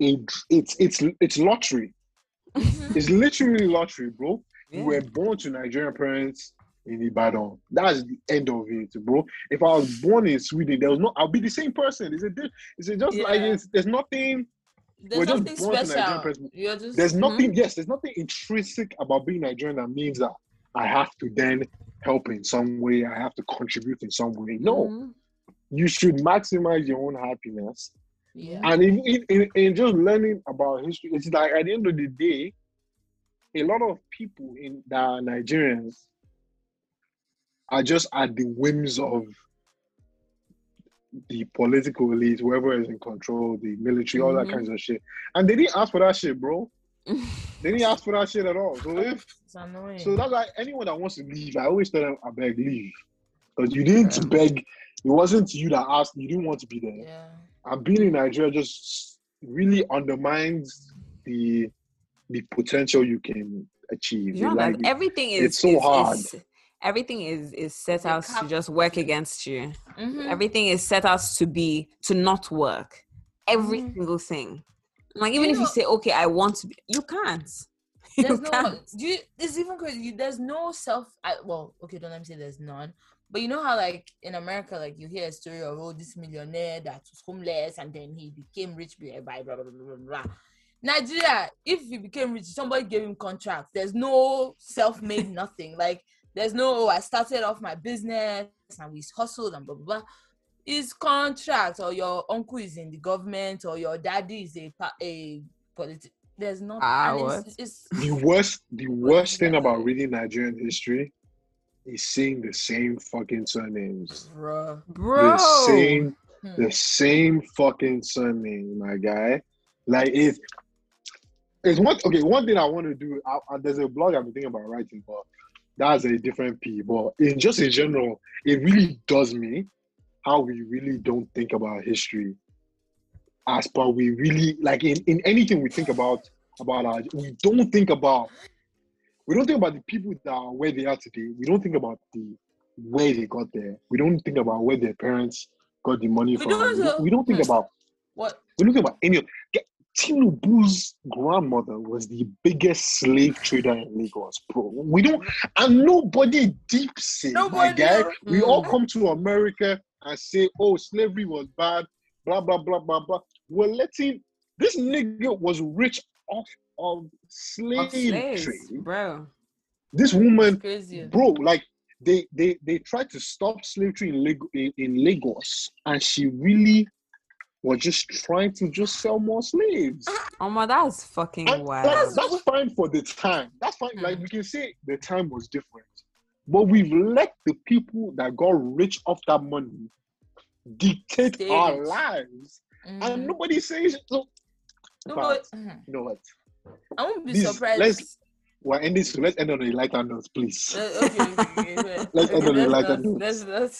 it's it's it's lottery. It's literally lottery, bro. We Yeah. were born to Nigerian parents in Ibadan. That's the end of it, bro. If I was born in Sweden, there was no I'll be the same person. Is it is it just like it's there's nothing there's We're just nothing born to Nigerian special person. just there's nothing yes there's nothing intrinsic about being nigerian that means that i have to then help in some way i have to contribute in some way no Mhm. you should maximize your own happiness yeah and in, in, in, just learning about history it's like at the end of the day a lot of people in the nigerians are just at the whims of the political elite, whoever is in control, the military, all that Mhm. kinds of shit. And they didn't ask for that shit, bro. They didn't ask for that shit at all. So <laughs> if it's annoying so that's like anyone that wants to leave, I always tell them, I beg leave. Because you didn't beg, it wasn't you that asked, you didn't want to be there. yeah And being in Nigeria just really undermines the the potential you can achieve. You know Like, everything is it's so is- hard. is- everything is is set out to just work against you. Mhm. Everything is set out to be to not work. Every Mhm. single thing. Like even You if you say, okay, I want to be, you can't. <laughs> You There's no. can't. Do you, it's even crazy. you- There's no self. I, well, okay, don't let me say there's none. But you know how, like in America, like you hear a story of oh, this millionaire that was homeless and then he became rich by by blah blah blah blah blah. Nigeria, if he became rich, somebody gave him contract. There's no self-made <laughs> nothing. Like there's no. Oh, I started off my business and we hustled and blah blah blah. It's contract or your uncle is in the government or your daddy is a pa- a politi- There's not. Ah, and it's, it's The worst, the worst thing about reading Nigerian history is seeing the same fucking surnames. bruh. Bro. The same, Hmm. the same fucking surname, my guy. Like it's it's one okay. One thing I want to do. I, I, there's a blog I've been thinking about writing, but that's a different P. But in just in general, it really does me how we really don't think about history as per we really like in, in anything we think about about our we don't think about we don't think about the people that are where they are today. We don't think about the where they got there. We don't think about where their parents got the money We from. don't we, don't, we don't think about What? we don't think about any of Tinubu's grandmother was the biggest slave trader in Lagos, bro. We don't, and nobody deeps it, my Nobody. guy. We all Mm. come to America and say, "Oh, slavery was bad," blah blah blah blah blah. We're letting this nigga was rich off of slave Of slaves, trade. bro. This woman bro like they they they tried to stop slavery in, Lag- in, in lagos and she really was just trying to just sell more slaves <laughs> Oh my, that's fucking and wild. that's, that's fine for the time that's fine like Hmm. we can say the time was different but we've let the people that got rich off that money dictate Stay our lives Mhm. and nobody says so No, but- fact, mhm. you know what I won't be This- surprised. let's- we're ending so let's end on a lighter note please Uh, okay, okay, okay. <laughs> Let's okay, end on a lighter note. Let's not.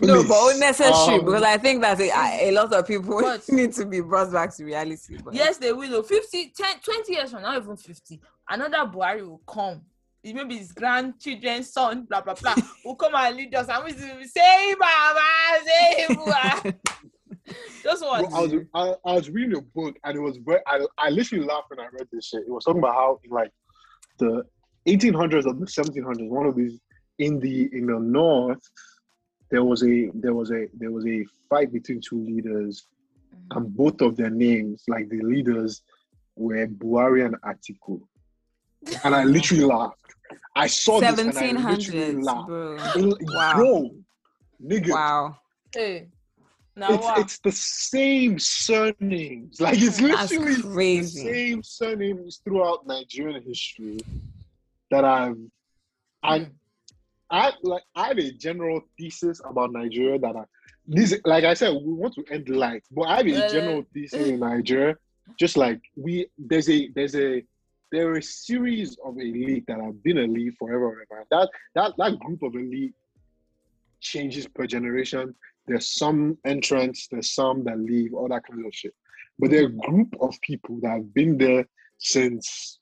no, Please. but unnecessary Um, because I think that a, a lot of people But- <laughs> need to be brought back to reality. But Yes, they will. oh, 50, 10, 20 years from now, even 50, another Buhari will come. It maybe his grandchildren's son, blah, blah, blah, <laughs> will come and lead us. And we will say, Baba, say, Buhari. Just Bro. I was I, I was reading a book and it was very I, I literally laughed when I read this shit. It was talking about how in like the 1800s or the 1700s, one of these in the in the north, there was a there was a there was a fight between two leaders, Mhm. and both of their names, like the leaders, were Buhari and Atiku. And I literally <laughs> laughed. I saw this and I literally laughed. bro. Wow. Bro, nigga, Wow, Hey, now it's, what? it's the same surnames. Like it's <laughs> literally the same surnames throughout Nigerian history that I've and I like I had a general thesis about Nigeria that I this like I said, we want to end light, but I have a general uh, thesis in Nigeria. Just like we there's a there's a there are a series of elite that have been elite forever. and ever. That that that group of elite changes per generation. There's some entrants, there's some that leave, all that kind of shit. But there are a group of people that have been there since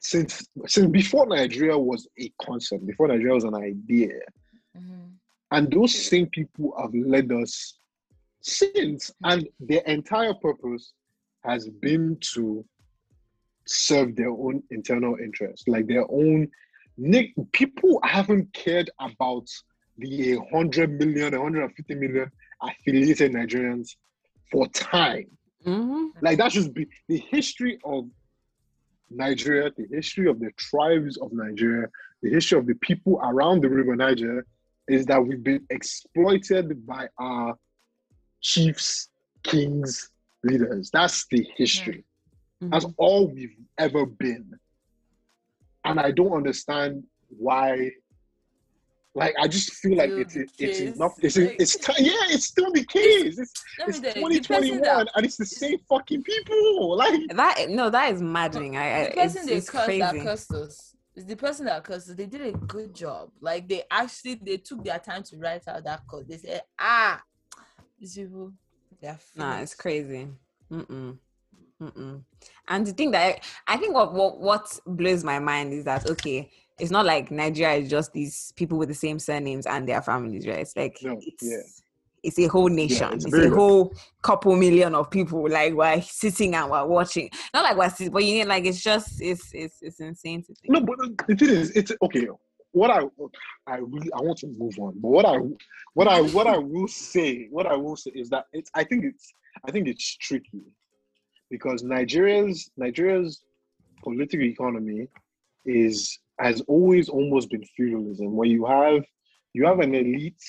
since since before Nigeria was a concept, before Nigeria was an idea. Mhm. And those same people have led us since. And their entire purpose has been to serve their own internal interests, like their own. Nick, people haven't cared about the 100 million, 150 million affiliated Nigerians for time. hmm Like that should be the history of Nigeria, the history of the tribes of Nigeria, the history of the people around the river Niger is that we've been exploited by our chiefs, kings, leaders. That's the history. That's all we've ever been. And I don't understand why. Like I just feel like it's the it's, it's enough. It's Like- it's ti- yeah, it's still the case. It's Let it's me tell you, the person 2021 and it's the same fucking people. Like That no, that is maddening. I, I the person it's, they it's cursed that crazy. cursed us. It's the person that cursed us. They did a good job. Like they actually they took their time to write out that code. They said, ah, these people, they're Nah, it's crazy. Mm-mm. Mm-mm. And the thing that I, I think what, what what blows my mind is that okay, it's not like Nigeria is just these people with the same surnames and their families, right? It's like No, it's yeah. it's a whole nation. it's it's a whole couple million of people. Like we're sitting and we're watching. Not like we're sitting, but you know, like it's just it's it's it's insane to think. No, but the thing is, it's okay. What I I really I want to move on, but what I what I what I will say, what I will say is that it's I think it's I think it's tricky because Nigeria's Nigeria's political economy is has always almost been feudalism, where you have you have an elite,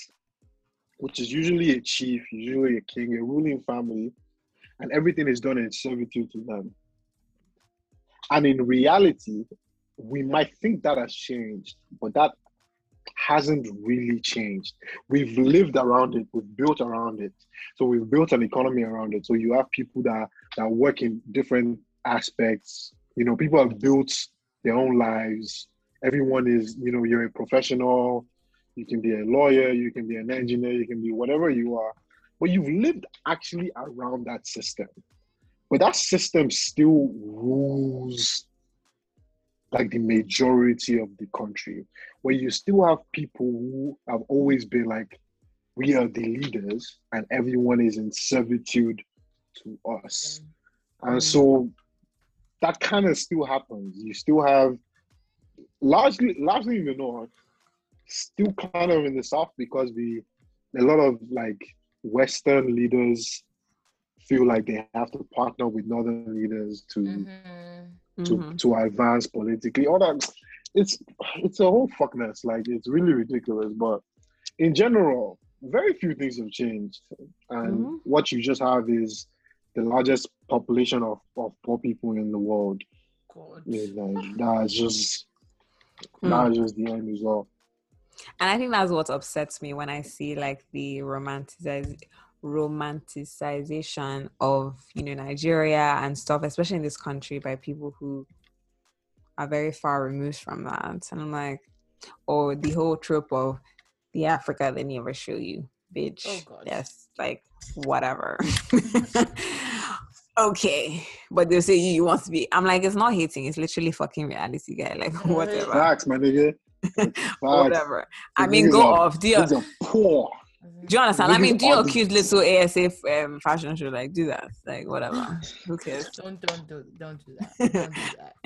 which is usually a chief, usually a king, a ruling family, and everything is done in servitude to them. And in reality, we might think that has changed, but that hasn't really changed. We've lived around it, we've built around it. So we've built an economy around it. So you have people that, that work in different aspects. You know, people have built their own lives. Everyone is, you know, you're a professional, you can be a lawyer, you can be an engineer, you can be whatever you are. But you've lived actually around that system. But that system still rules like the majority of the country, where you still have people who have always been like, we are the leaders, and everyone is in servitude to us. And Mm. so that kind of still happens. You still have largely, largely in the north, still kind of in the south because we a lot of like Western leaders feel like they have to partner with northern leaders to Mhm. to Mhm. to advance politically. All that it's it's a whole fuckness. Like it's really ridiculous. But in general, very few things have changed. And Mhm. what you just have is the largest population of, of poor people in the world. God. You know, that's just Mm. That's just the end result. And I think that's what upsets me when I see like the romanticize romanticization of you know Nigeria and stuff, especially in this country by people who are very far removed from that. And I'm like, or the whole trope of the Africa they never show you, bitch. Oh, God. Yes, like whatever. <laughs> <laughs> okay, but they'll say you, you want to be. I'm like, it's not hating. It's literally fucking reality, guy. Like <laughs> whatever, Facts, my nigga. <laughs> Facts. whatever. I mean, go are- off, dear. These poor. Do you understand? I mean, do your are cute little ASA um, fashion show, like do that, like whatever. Who cares? Don't don't do don't do that. Don't do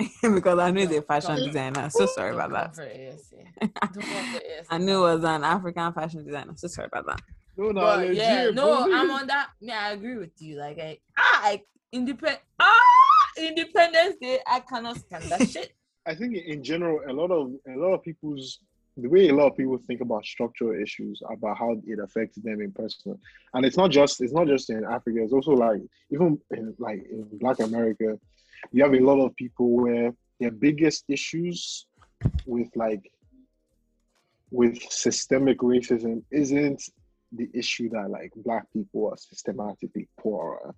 <laughs> that. because I know he's a fashion don't- designer. So sorry Don't about that. for ASA. Don't for ASA. I knew it was an African fashion designer. So sorry about that. No, no, But yeah, no. I'm on that. Yeah, I agree with you. Like I ah I independent ah Independence Day, I cannot stand that shit. <laughs> I think in general, a lot of a lot of people's the way a lot of people think about structural issues about how it affects them in person, and it's not just it's not just in Africa. It's also like even in, like in Black America, you have a lot of people where their biggest issues with like with systemic racism isn't the issue that like black people are systematically poorer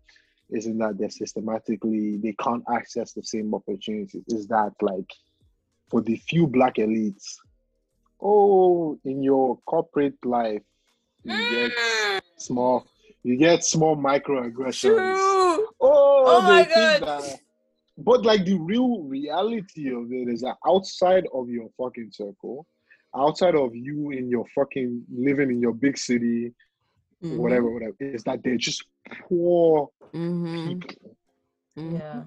isn't that they're systematically they can't access the same opportunities is that like for the few black elites oh in your corporate life you get mm. small you get small microaggressions True. oh, Oh my God. that- but like the real reality of it is that outside of your fucking circle outside of you in your fucking living in your big city Mhm. whatever whatever is that they're just poor Mhm. people Mhm. Yeah.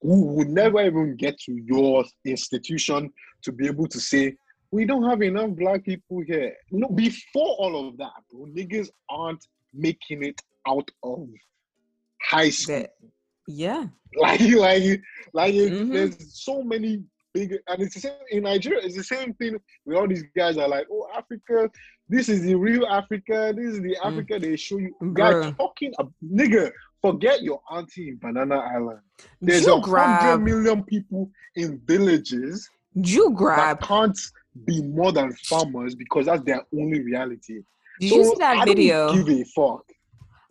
who would never even get to your institution to be able to say, we don't have enough black people here. No, before all of that, bro, niggas aren't making it out of high school. The- yeah. <laughs> Like, like, like, it- Mhm. there's so many big, and it's the same in Nigeria. It's the same thing with all these guys are like, oh, Africa, this is the real Africa. This is the Mm. Africa they show you. Guys, talking, a nigga, forget your auntie in Banana Island. There's a hundred million people in villages you grab. can't be more than farmers because that's their only reality. Did So you see that I video Give a fuck.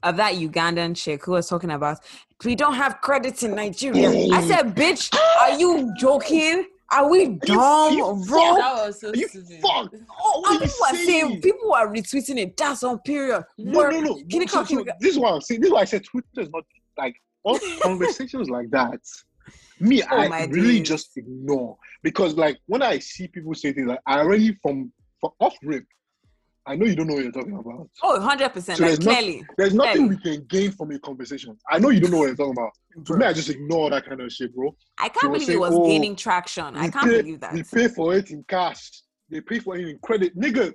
of that Ugandan chick who was talking about we don't have credits in Nigeria? I said, bitch, are you joking? Are we dumb, bro? That was so Are you stupid. fucked? Oh, what are people are saying, people are retweeting it. That's on period. No, no, no. Can you So-? So this is what I'm saying. This is why I said Twitter is not like all <laughs> conversations like that. Me, Oh, I really days. just ignore because, like, when I see people say things, like, I already from, from off rip, I know you don't know what you're talking about. Oh, 100 percent. So Like there's not- clearly. There's nothing Clearly. we can gain from a conversation. I know you don't know what you're talking about. To me, I just ignore that kind of shit, bro. I can't was believe it was "Oh, gaining traction. I can't pay- believe that. We pay for it in cash. They pay for it in credit, nigga.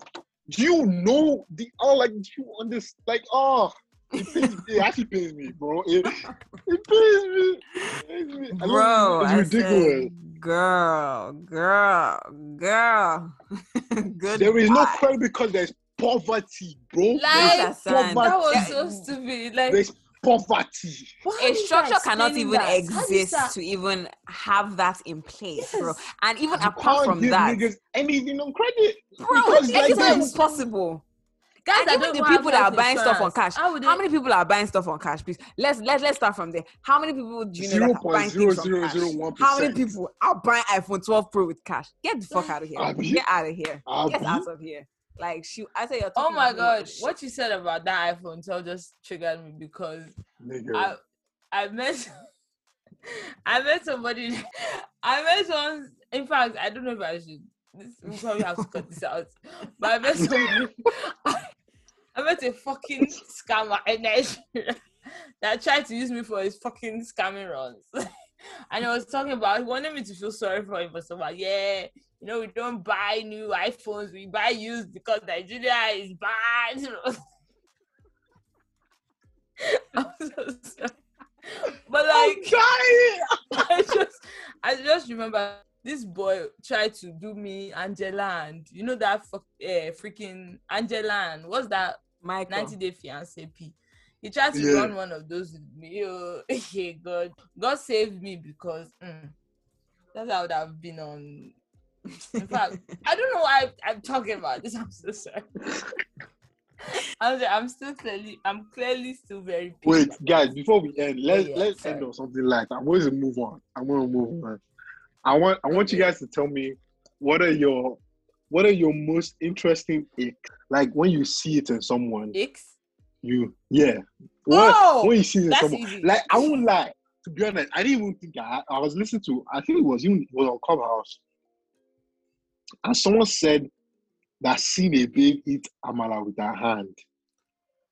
Do you know the oh like do you understand? Like oh, it, pays, it actually pays me, bro. It, it pays me. It pays me. Bro, it's ridiculous. said, girl, girl, girl. <laughs> Good. There is no credit because there's poverty, bro. Like, there's Understand. that was Yeah, so stupid. Like, There's poverty. a structure cannot even that? Exist to even have that in place, bro. And even You apart can't from give that, niggas anything on credit. bro, because it's like not that- possible. Guys And that even the people that are health buying stuff on cash. How, would How many people are buying stuff on cash, please? Let's let's let's start from there. How many people do you know Zero that are buying zero things from zero cash? zero one How many percent. people are buying iPhone 12 Pro with cash? Get the fuck out of here. Abi? Get out of here. Get out of here. Like she I say you're Oh my too god, much. what you said about that iPhone 12 just triggered me because Nigga. I I met <laughs> I met somebody <laughs> I met someone in fact I don't know if I should this we probably have to cut this out. But I met somebody <laughs> I, met a fucking scammer in Nigeria that tried to use me for his fucking scamming runs. And I was talking about he wanted me to feel sorry for him for so like, yeah, you know, we don't buy new iPhones, we buy used because Nigeria is bad. <laughs> You know? I'm so. But like <laughs> I just I just remember this boy tried to do me Angela and you know that fuck, uh, freaking Angela and what's that Michael. 90 day fiance P. He tried to Yeah. run one of those with me. <laughs> Oh, yeah, God. God saved me because mm, that's how I would have been on. <laughs> In fact, I don't know why I'm talking about this. I'm so sorry. <laughs> I'm, sorry, I'm still clearly, I'm clearly still very. Wait, guys, before we end, let's yeah, let's sorry. end on something light. I'm going to move on. I'm going to move on. I want I want you guys to tell me what are your what are your most interesting ick? Like when you see it in someone, X. you yeah. What Oh, when you see it that's someone, easy. like I won't lie. To be honest, I didn't even think I, I was listening to. I think it was even it was on Clubhouse, and someone said that seen a babe eat amala with her hand,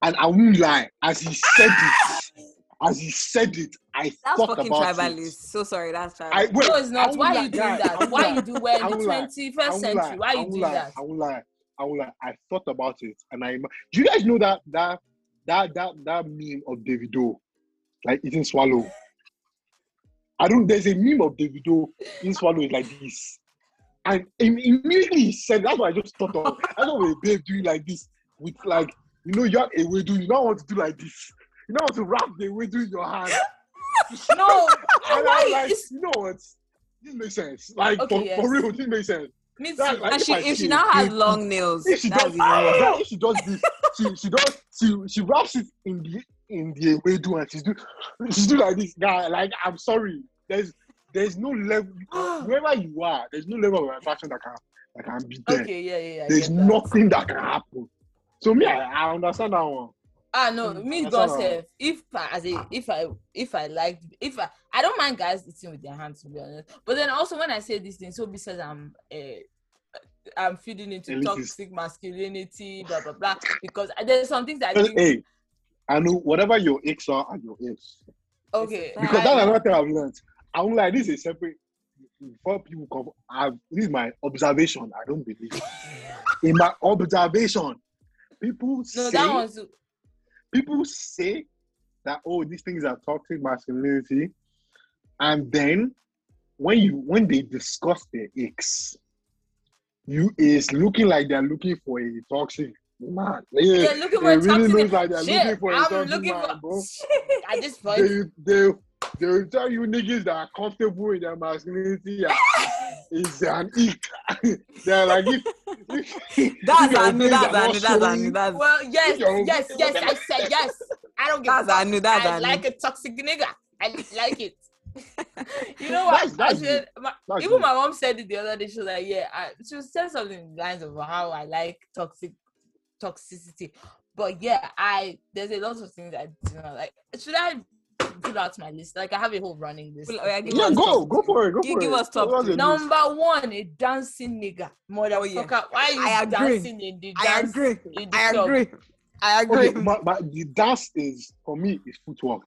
and I won't lie. As he said it, <laughs> as he said it, I That's thought fucking about tribalist. it. So sorry, that's tribal. I wait, no, it's not. Why lie, you doing that? Why lie. you do well in the won't lie. 21st century? Why I you won't doing lie. that? I won't lie. I won't lie. I thought about it, and I. Do you guys know that that that that that meme of Davido, like eating swallow? I don't. There's a meme of Davido eating swallow is like this, and immediately he said, "That's what I just thought of." I don't know what a babe doing like this with like you know you have a way do you don't want to do like this. You don't want to wrap the way do in your hand. No, <laughs> And why? I'm like, you know what? This makes sense. Like Okay, for, yes. for real, this makes sense. Me too. Like, and if she if she now has long nails, if she does, even if she does this, she she does she she wraps it in the in the way do and she's do she's do like this guy. Like I'm sorry, there's there's no level <gasps> wherever you are. There's no level of attraction that can that can be there. Okay, yeah, yeah, yeah. There's get that. nothing that can happen. So me, I, I understand that one. Ah no, Mm, me that's God all. sef. If I, as a if I if I like if I I don't mind guys eating with their hands to be honest. But then also when I say these things, so because I'm uh, I'm feeding into Elitist. toxic masculinity, blah blah blah. Because there's some things I think Hey, I know whatever your icks are are your icks. okay. Because I- that's another thing I've learned. I'm like, this is separate. Before people come, I've, this is my observation. I don't believe. <laughs> In my observation, people no, say that one's people say that oh, these things are toxic masculinity, and then when you when they discuss their ex, you is looking like they're looking for a toxic man. Yeah, they're looking it for a really toxic. looks like they're Shit, looking for a I'm toxic looking man, for bro <laughs> at this point. they they they will tell you niggas that are comfortable in their masculinity are- is an ick. <laughs> They're like if, if That's if your Anu, that's are not Anu, that's Anu, showing- that's Well, yes, yes, yes. I said yes. I don't give a that's fuck. Anu, that's I like a toxic nigga. I like it. <laughs> you know what? That's- that's I said, my, That's even good. my mom said it the other day. She was like, "Yeah," I, she was saying something in the lines of how I like toxic toxicity. But yeah, I there's a lot of things I do not like. Should I fill out my list. Like I have a whole running list. Well, oh, yeah, give us go, top go for it. Go Give- for give it. us top What's three. your list? Number one, a dancing nigga. Motherfucker, why are you I agree. dancing in the I agree. I club? agree. I agree. Okay, but, but the dance is for me is footwork.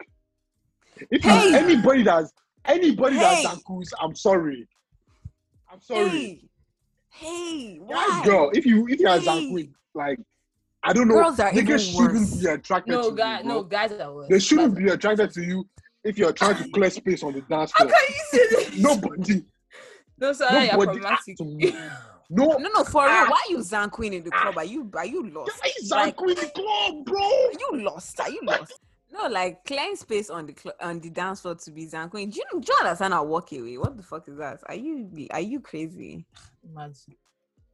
If Hey! anybody that's anybody Hey! that's Zankus, I'm sorry. I'm sorry. Hey, hey, Guys, why? girl, if you if you are Hey! Zanku, like I don't know, Girls are niggas even shouldn't worse. be attracted No, to guy, you. no, bro. guys are worse. They shouldn't Guys be attracted to you if you're trying to clear space on the dance floor. How floor. can you say this? Nobody, no, sorry, you're nobody problematic. <laughs> no. No, no, for real. Ah. Why you Zanqueen in the club? Are you are you lost? Guys, Like, Zanku in the club, bro. are you lost? Are you lost? No, like clearing space on the cl- on the dance floor to be Zanqueen. Do you, do you understand our walk away? What the fuck is that? Are you are you crazy? Imagine.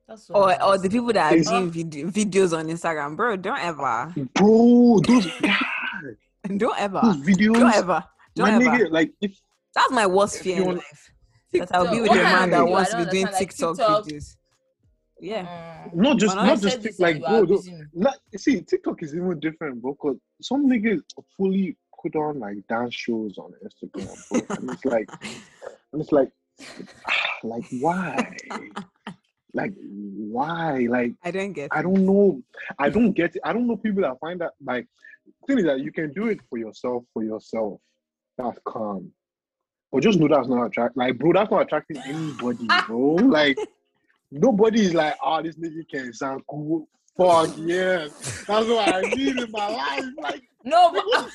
That's Or or the people that are doing video, videos on Instagram, bro? Don't ever, Bro, those <laughs> don't ever, those videos, don't ever, don't my ever. nigga, like if That's my worst If fear in want- life. That I'll be with What a man that wants to be doing like TikTok TikTok. videos. Yeah. Mm. not just not just this tik- like bro, are those, like see TikTok is even different, bro. Cause some niggas fully put on like dance shows on Instagram, bro, and it's like, <laughs> and it's like, <sighs> like why, like why, like I don't get. I don't know, I don't get it. I don't know people that find that like thing is that you can do it for yourself, for yourself. That's calm. But just know that's not attract like bro, that's not attracting anybody, ah. bro. Like nobody is like, oh, this nigga can sound cool. Fuck yeah. That's what I need in my life. Like No, but <laughs>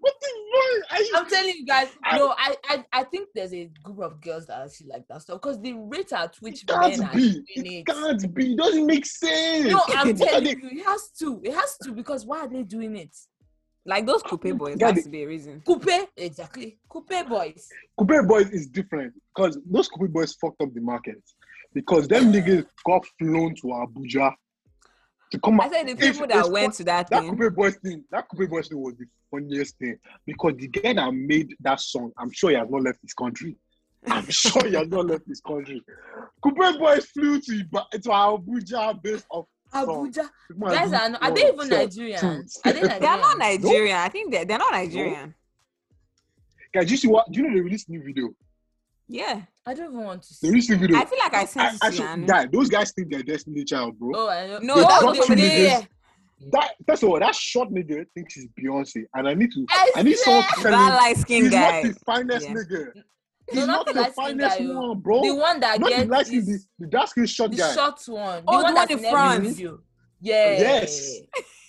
what the fuck? the? I, I'm telling you guys, I- no, I, I I think there's a group of girls that actually like that stuff because the rate at which it can't are be. doing It it. can't be. It doesn't make sense. No, I'm <laughs> telling they- you, it has to. It has to because why are they doing it? Like those coupe boys, Yeah, has they- to be a reason. Coupe, exactly. Coupe boys. Coupe boys is different because those Coupe boys fucked up the market because them niggas got flown to Abuja to come I said the people that went to that that thing. Coupe boys thing, that Coupe boys thing was the funniest thing because the guy that made that song, I'm sure he has not left his country. I'm <laughs> sure he has not left his country. Coupe boys flew to, to Abuja based off. Abuja. Guys are not, are they even Nigerian? Are they They are not <laughs> Nigerian? Nigerian. I think they're, they're not Nigerian. Guys, you see what? Do you know they released new video? Yeah. I don't even want to see. released new video. I feel like I I, sent I it to show, guy, those guys think they're Destiny Child, bro. Oh, I know. No, They that's what they- niggas. That first of all, that short nigga thinks he's Beyonce, and I need to, I I, need someone to said- tell That him light skin he's guy. not the finest Yeah. nigga. No, He's not not the the finest guy. oh. one, bro. The one that not the gets light skin, the, is the dark skin short the guy. short one. Oh, the one in every front. Yeah. Yes.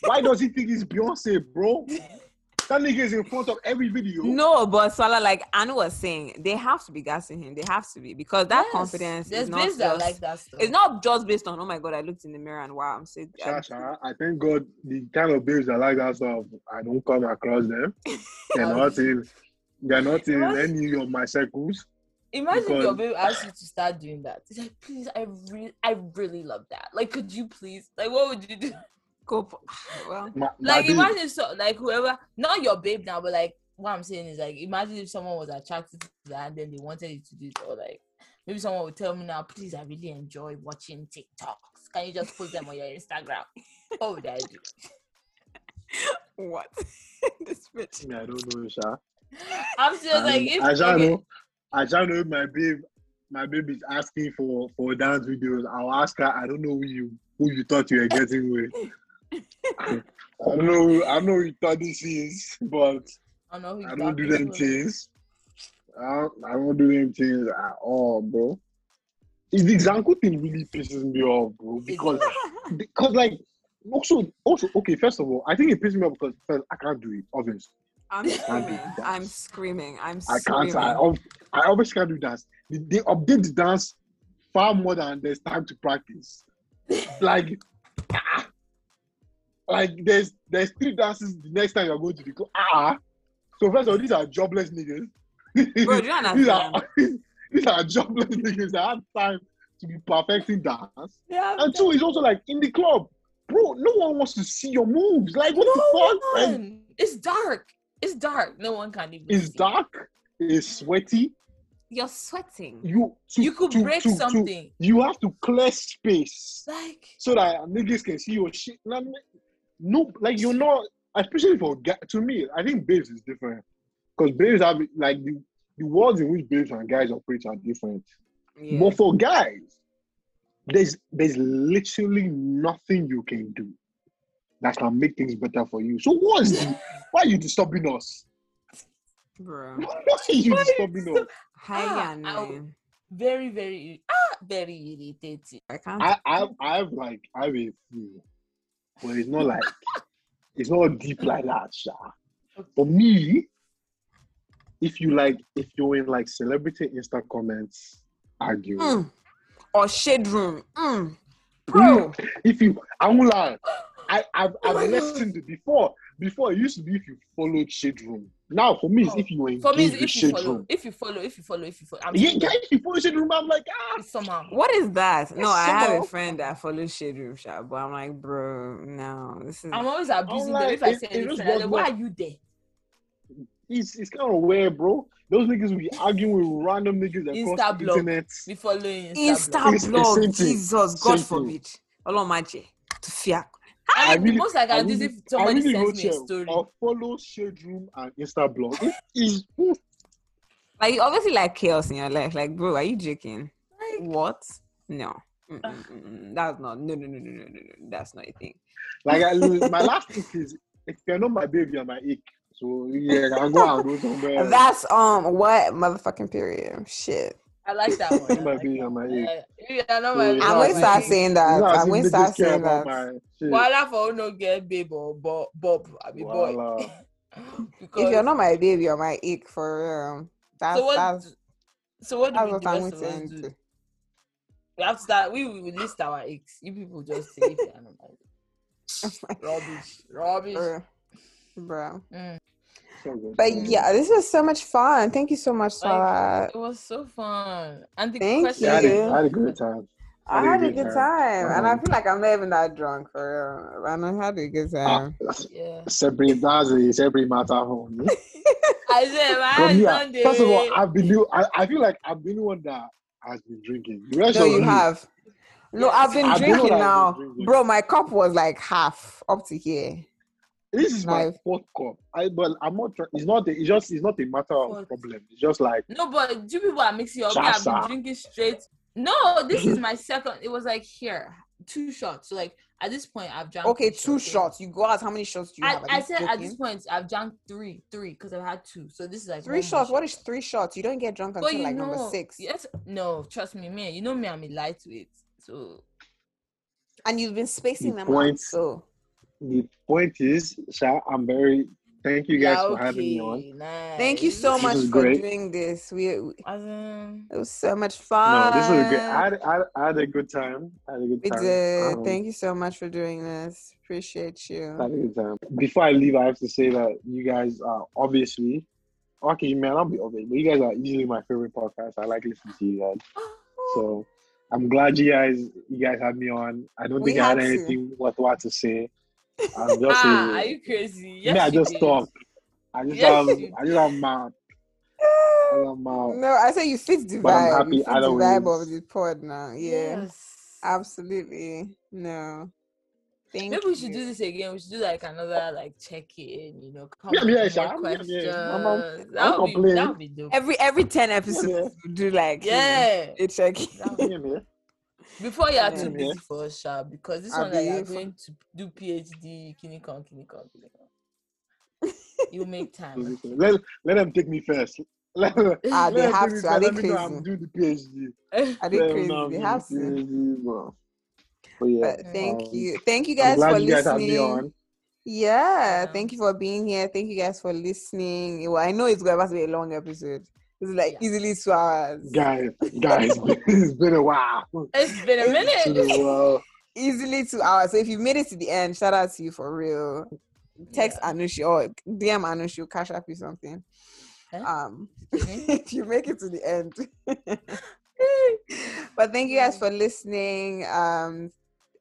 Why does he think he's Beyonce, bro? <laughs> That nigga is in front of every video. No, but Salah, like Anu was saying, they have to be gassing him. They have to be because that Yes. confidence There's is not babes that just, like that stuff. it's not just based on oh my god, I looked in the mirror and wow, I'm so Sha, sha, I thank God the kind of babes that like that stuff, I don't come across them. <laughs> They're not in, they're not in What? any of my circles. Imagine because- your baby asks you to start doing that. It's like, please, I really, I really love that. Like, could you please? Like, what would you do? Go. for- <sighs> Well, My, my Like, babe- imagine so, like whoever, not your babe now, but like what I'm saying is like, imagine if someone was attracted to that and then they wanted you to do it, or like maybe someone would tell me now, please, I really enjoy watching TikToks. Can you just put them on your Instagram? What would I do? what? <laughs> this bitch. Yeah, I don't know, Sha. I'm still like, if I shall okay, know. I shall know if my babe, my babe is asking for for dance videos. I'll ask her. I don't know who you who you thought you were getting with. <laughs> I don't know. I don't know who you thought this is, but I know I don't do them things. I don't, I don't do them things at all, bro. Is the Zanku thing really pisses me off, bro? Because <laughs> because like also also okay. First of all, I think it pisses me off because first I can't do it. Obviously. I'm screaming. I'm screaming. I'm I can't. I, I always can't do dance. They, they update the dance far more than there's time to practice. <laughs> like, like there's there's three dances the next time you're going to the club. Ah, so first of all, these are jobless niggas. Bro, do you understand? <laughs> these are <laughs> these are jobless niggas that have time to be perfecting dance. Yeah, And two, it's also like in the club, bro. No one wants to see your moves. Like what no the fuck? Like. It's dark. It's dark. No one can even. it's see. dark. It's sweaty. You're sweating. you to, You could to- break to- to- something. you have to clear space Like so that niggas can see your shit. Nah, nah, No, like you're not especially for. To me, I think babes is different because babes have like the, the worlds in which babes and guys operate are different. Yeah. But for guys, there's there's literally nothing you can do that can make things better for you. So what's the, <laughs> why are you disturbing us? Bro. <laughs> Why are you disturbing us? Highly Ah, I- annoying. Very, very, ah, very irritating. I can't. I I I have like I have a few, but it's not like it's not deep like that, Sha. For me, if you like, if you're in like celebrity Insta comments arguing, Mm. Or shade room. Mm. Bro. if you, I won't lie, <gasps> I I've, Oh I've listened to before. Before it used to be if you followed shade room. Now for me, Oh, if you For me, engage it's with if you follow, room. if you follow, if you follow, if you follow. I'm Yeah, yeah, if you follow shade room, I'm like ah. it's somehow. What is that? No, I have a friend that follows Shade Room Shop, but I'm like, bro, no, this is. I'm always abusing them. like, If I say it anything, like, why are you there? It's, it's kind of weird, bro. Those niggas will be arguing with random niggas across Insta the blog. internet. Be following Insta blog. It's the blog, same thing. Jesus, God Same thing. forbid. Olomaje, to fear. I, I really- the most I I can do is really- if somebody I really sends me a story. I'll follow Shade Room and Insta blog. It is Like, you obviously like chaos in your life. Like, bro, are you joking? Like, What? No. Mm, mm, mm. That's not. No, no, no, no, no, no, no. That's not a thing. like I, my last ick is if you're not my baby, you're my ick. So yeah, I go out and go somewhere. That's um what motherfucking period. Shit. I like that one. I My like baby that my one. ick. Uh, if you're not my- Yeah, I'm going to start saying that. It's not as I'm going to start saying that. my shit. Voila for no get babe or bob, bob I mean boy. Because <laughs> If you're not my baby, you're my ick for real. That's so what? that's so what do that's we what the I'm rest going of to do? We have to start. We will list our icks. You people just say if you're not my <laughs> rubbish, rubbish. Bruh. Bruh. Mm. So good. But yeah, this was so much fun. Thank you so much, Salah. It was so fun. And the Thank question Yeah, I, had a, I had a good time. I had a good time. time, and I Um, feel like I'm not even that drunk for real. And I had a good Ah, time. yeah. separate that's a separate matter home. I said, my From here, first of all, I've been the, I, I feel like I'm the one that has been drinking. The rest no, of you have. No, I've been I've drinking what now, been drinking. bro. My cup was like half up to here. This is my Knife. fourth cup. I but I'm not. It's not. A, it's just. It's not a matter of Fourth. problem. It's just like No, but you people are mixing up. I've been drinking straight. No, this is my second. It was like here, two shots. So like at this point, I've drank. Okay, three two shots. You go out. How many shots do you I, have? I you said at this point, I've drank three, three because I've had two. So this is like three shots. What shot. is three shots? You don't get drunk until like know, number six. Yes, no, trust me, man. You know me, I'm a lightweight. So And you've been spacing The them point- out. So the point is, Sha, I'm very. Thank you guys yeah, for having me on. nice. thank you so This much for great. doing this. We, we- As it was so much fun. No, fun. this was great. I had, I, had, I had a good time. I had a good We time. did. Um, Thank you so much for doing this. Appreciate I you. had a good time. Before I leave, I have to say that you guys are obviously. Okay, man, I'll be obvious, but you guys are easily my favorite podcast. I like listening to you guys. So <gasps> I'm glad you guys you guys had me on. I don't We think I had had to. anything worthwhile to say. I'm just ah, a, are you crazy? me, Yes, I just did. talk. I just Yes, have I just have mouth. I just have mouth. <sighs> No, I say you fit the But I'm vibe. happy You fit the vibe ways. of the pod now. Yeah, Yes. absolutely. No, thank Maybe we should you. do this again. We should do like another like check in. You know, come Yeah, yeah, with sure. more I'm- yeah, questions. yeah. I'm- I'm- that would be complain. that would be dope. every every ten episodes. Yeah. we do like you know, yeah. a check. That would- Yeah, man. Before you are too busy for us, Sha, because this I'll one that be you're going to do PhD, Kinikon, Kinikon, Kinikon. You make time. Let, let them take me first. Let, <laughs> let Ah, they them have to. Are they Let me know <laughs> crazy? I'm doing the PhD. Are they Let crazy? know They have to. PhD, bro. But yeah, But thank um, you, thank you guys for you guys had me listening. on. Yeah, Yeah. thank you for being here. Thank you guys for listening. Well, I know it's going to be a long episode. It's like Yeah. easily two hours. Guys, guys, it's been a while. It's been a It's been minute. a while. easily two hours. So if you made it to the end, shout out to you for real. Text Anushi or DM Anushi, or cash up you something. Huh? Um, Mhm. <laughs> if you make it to the end. <laughs> but thank you guys for listening. Um,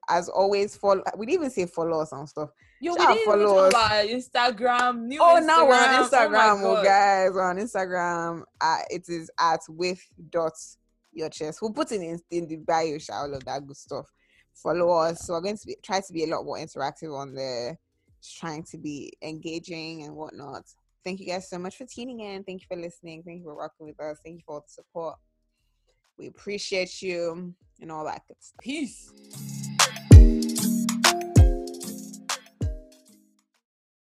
as always, follow. We didn't even say follow us and stuff. Yo, we Shout didn't follow talk about Instagram. New Oh, Instagram. now we're on Oh Instagram, oh, God. guys. We're on Instagram. Uh, it is at with dot your chest. We'll put it in, in the bio, shall all of that good stuff. Follow us. So we're going to be, try to be a lot more interactive on there. just trying to be engaging and whatnot. Thank you guys so much for tuning in. Thank you for listening. Thank you for rocking with us. Thank you for all the support. We appreciate you and all that good stuff. Peace.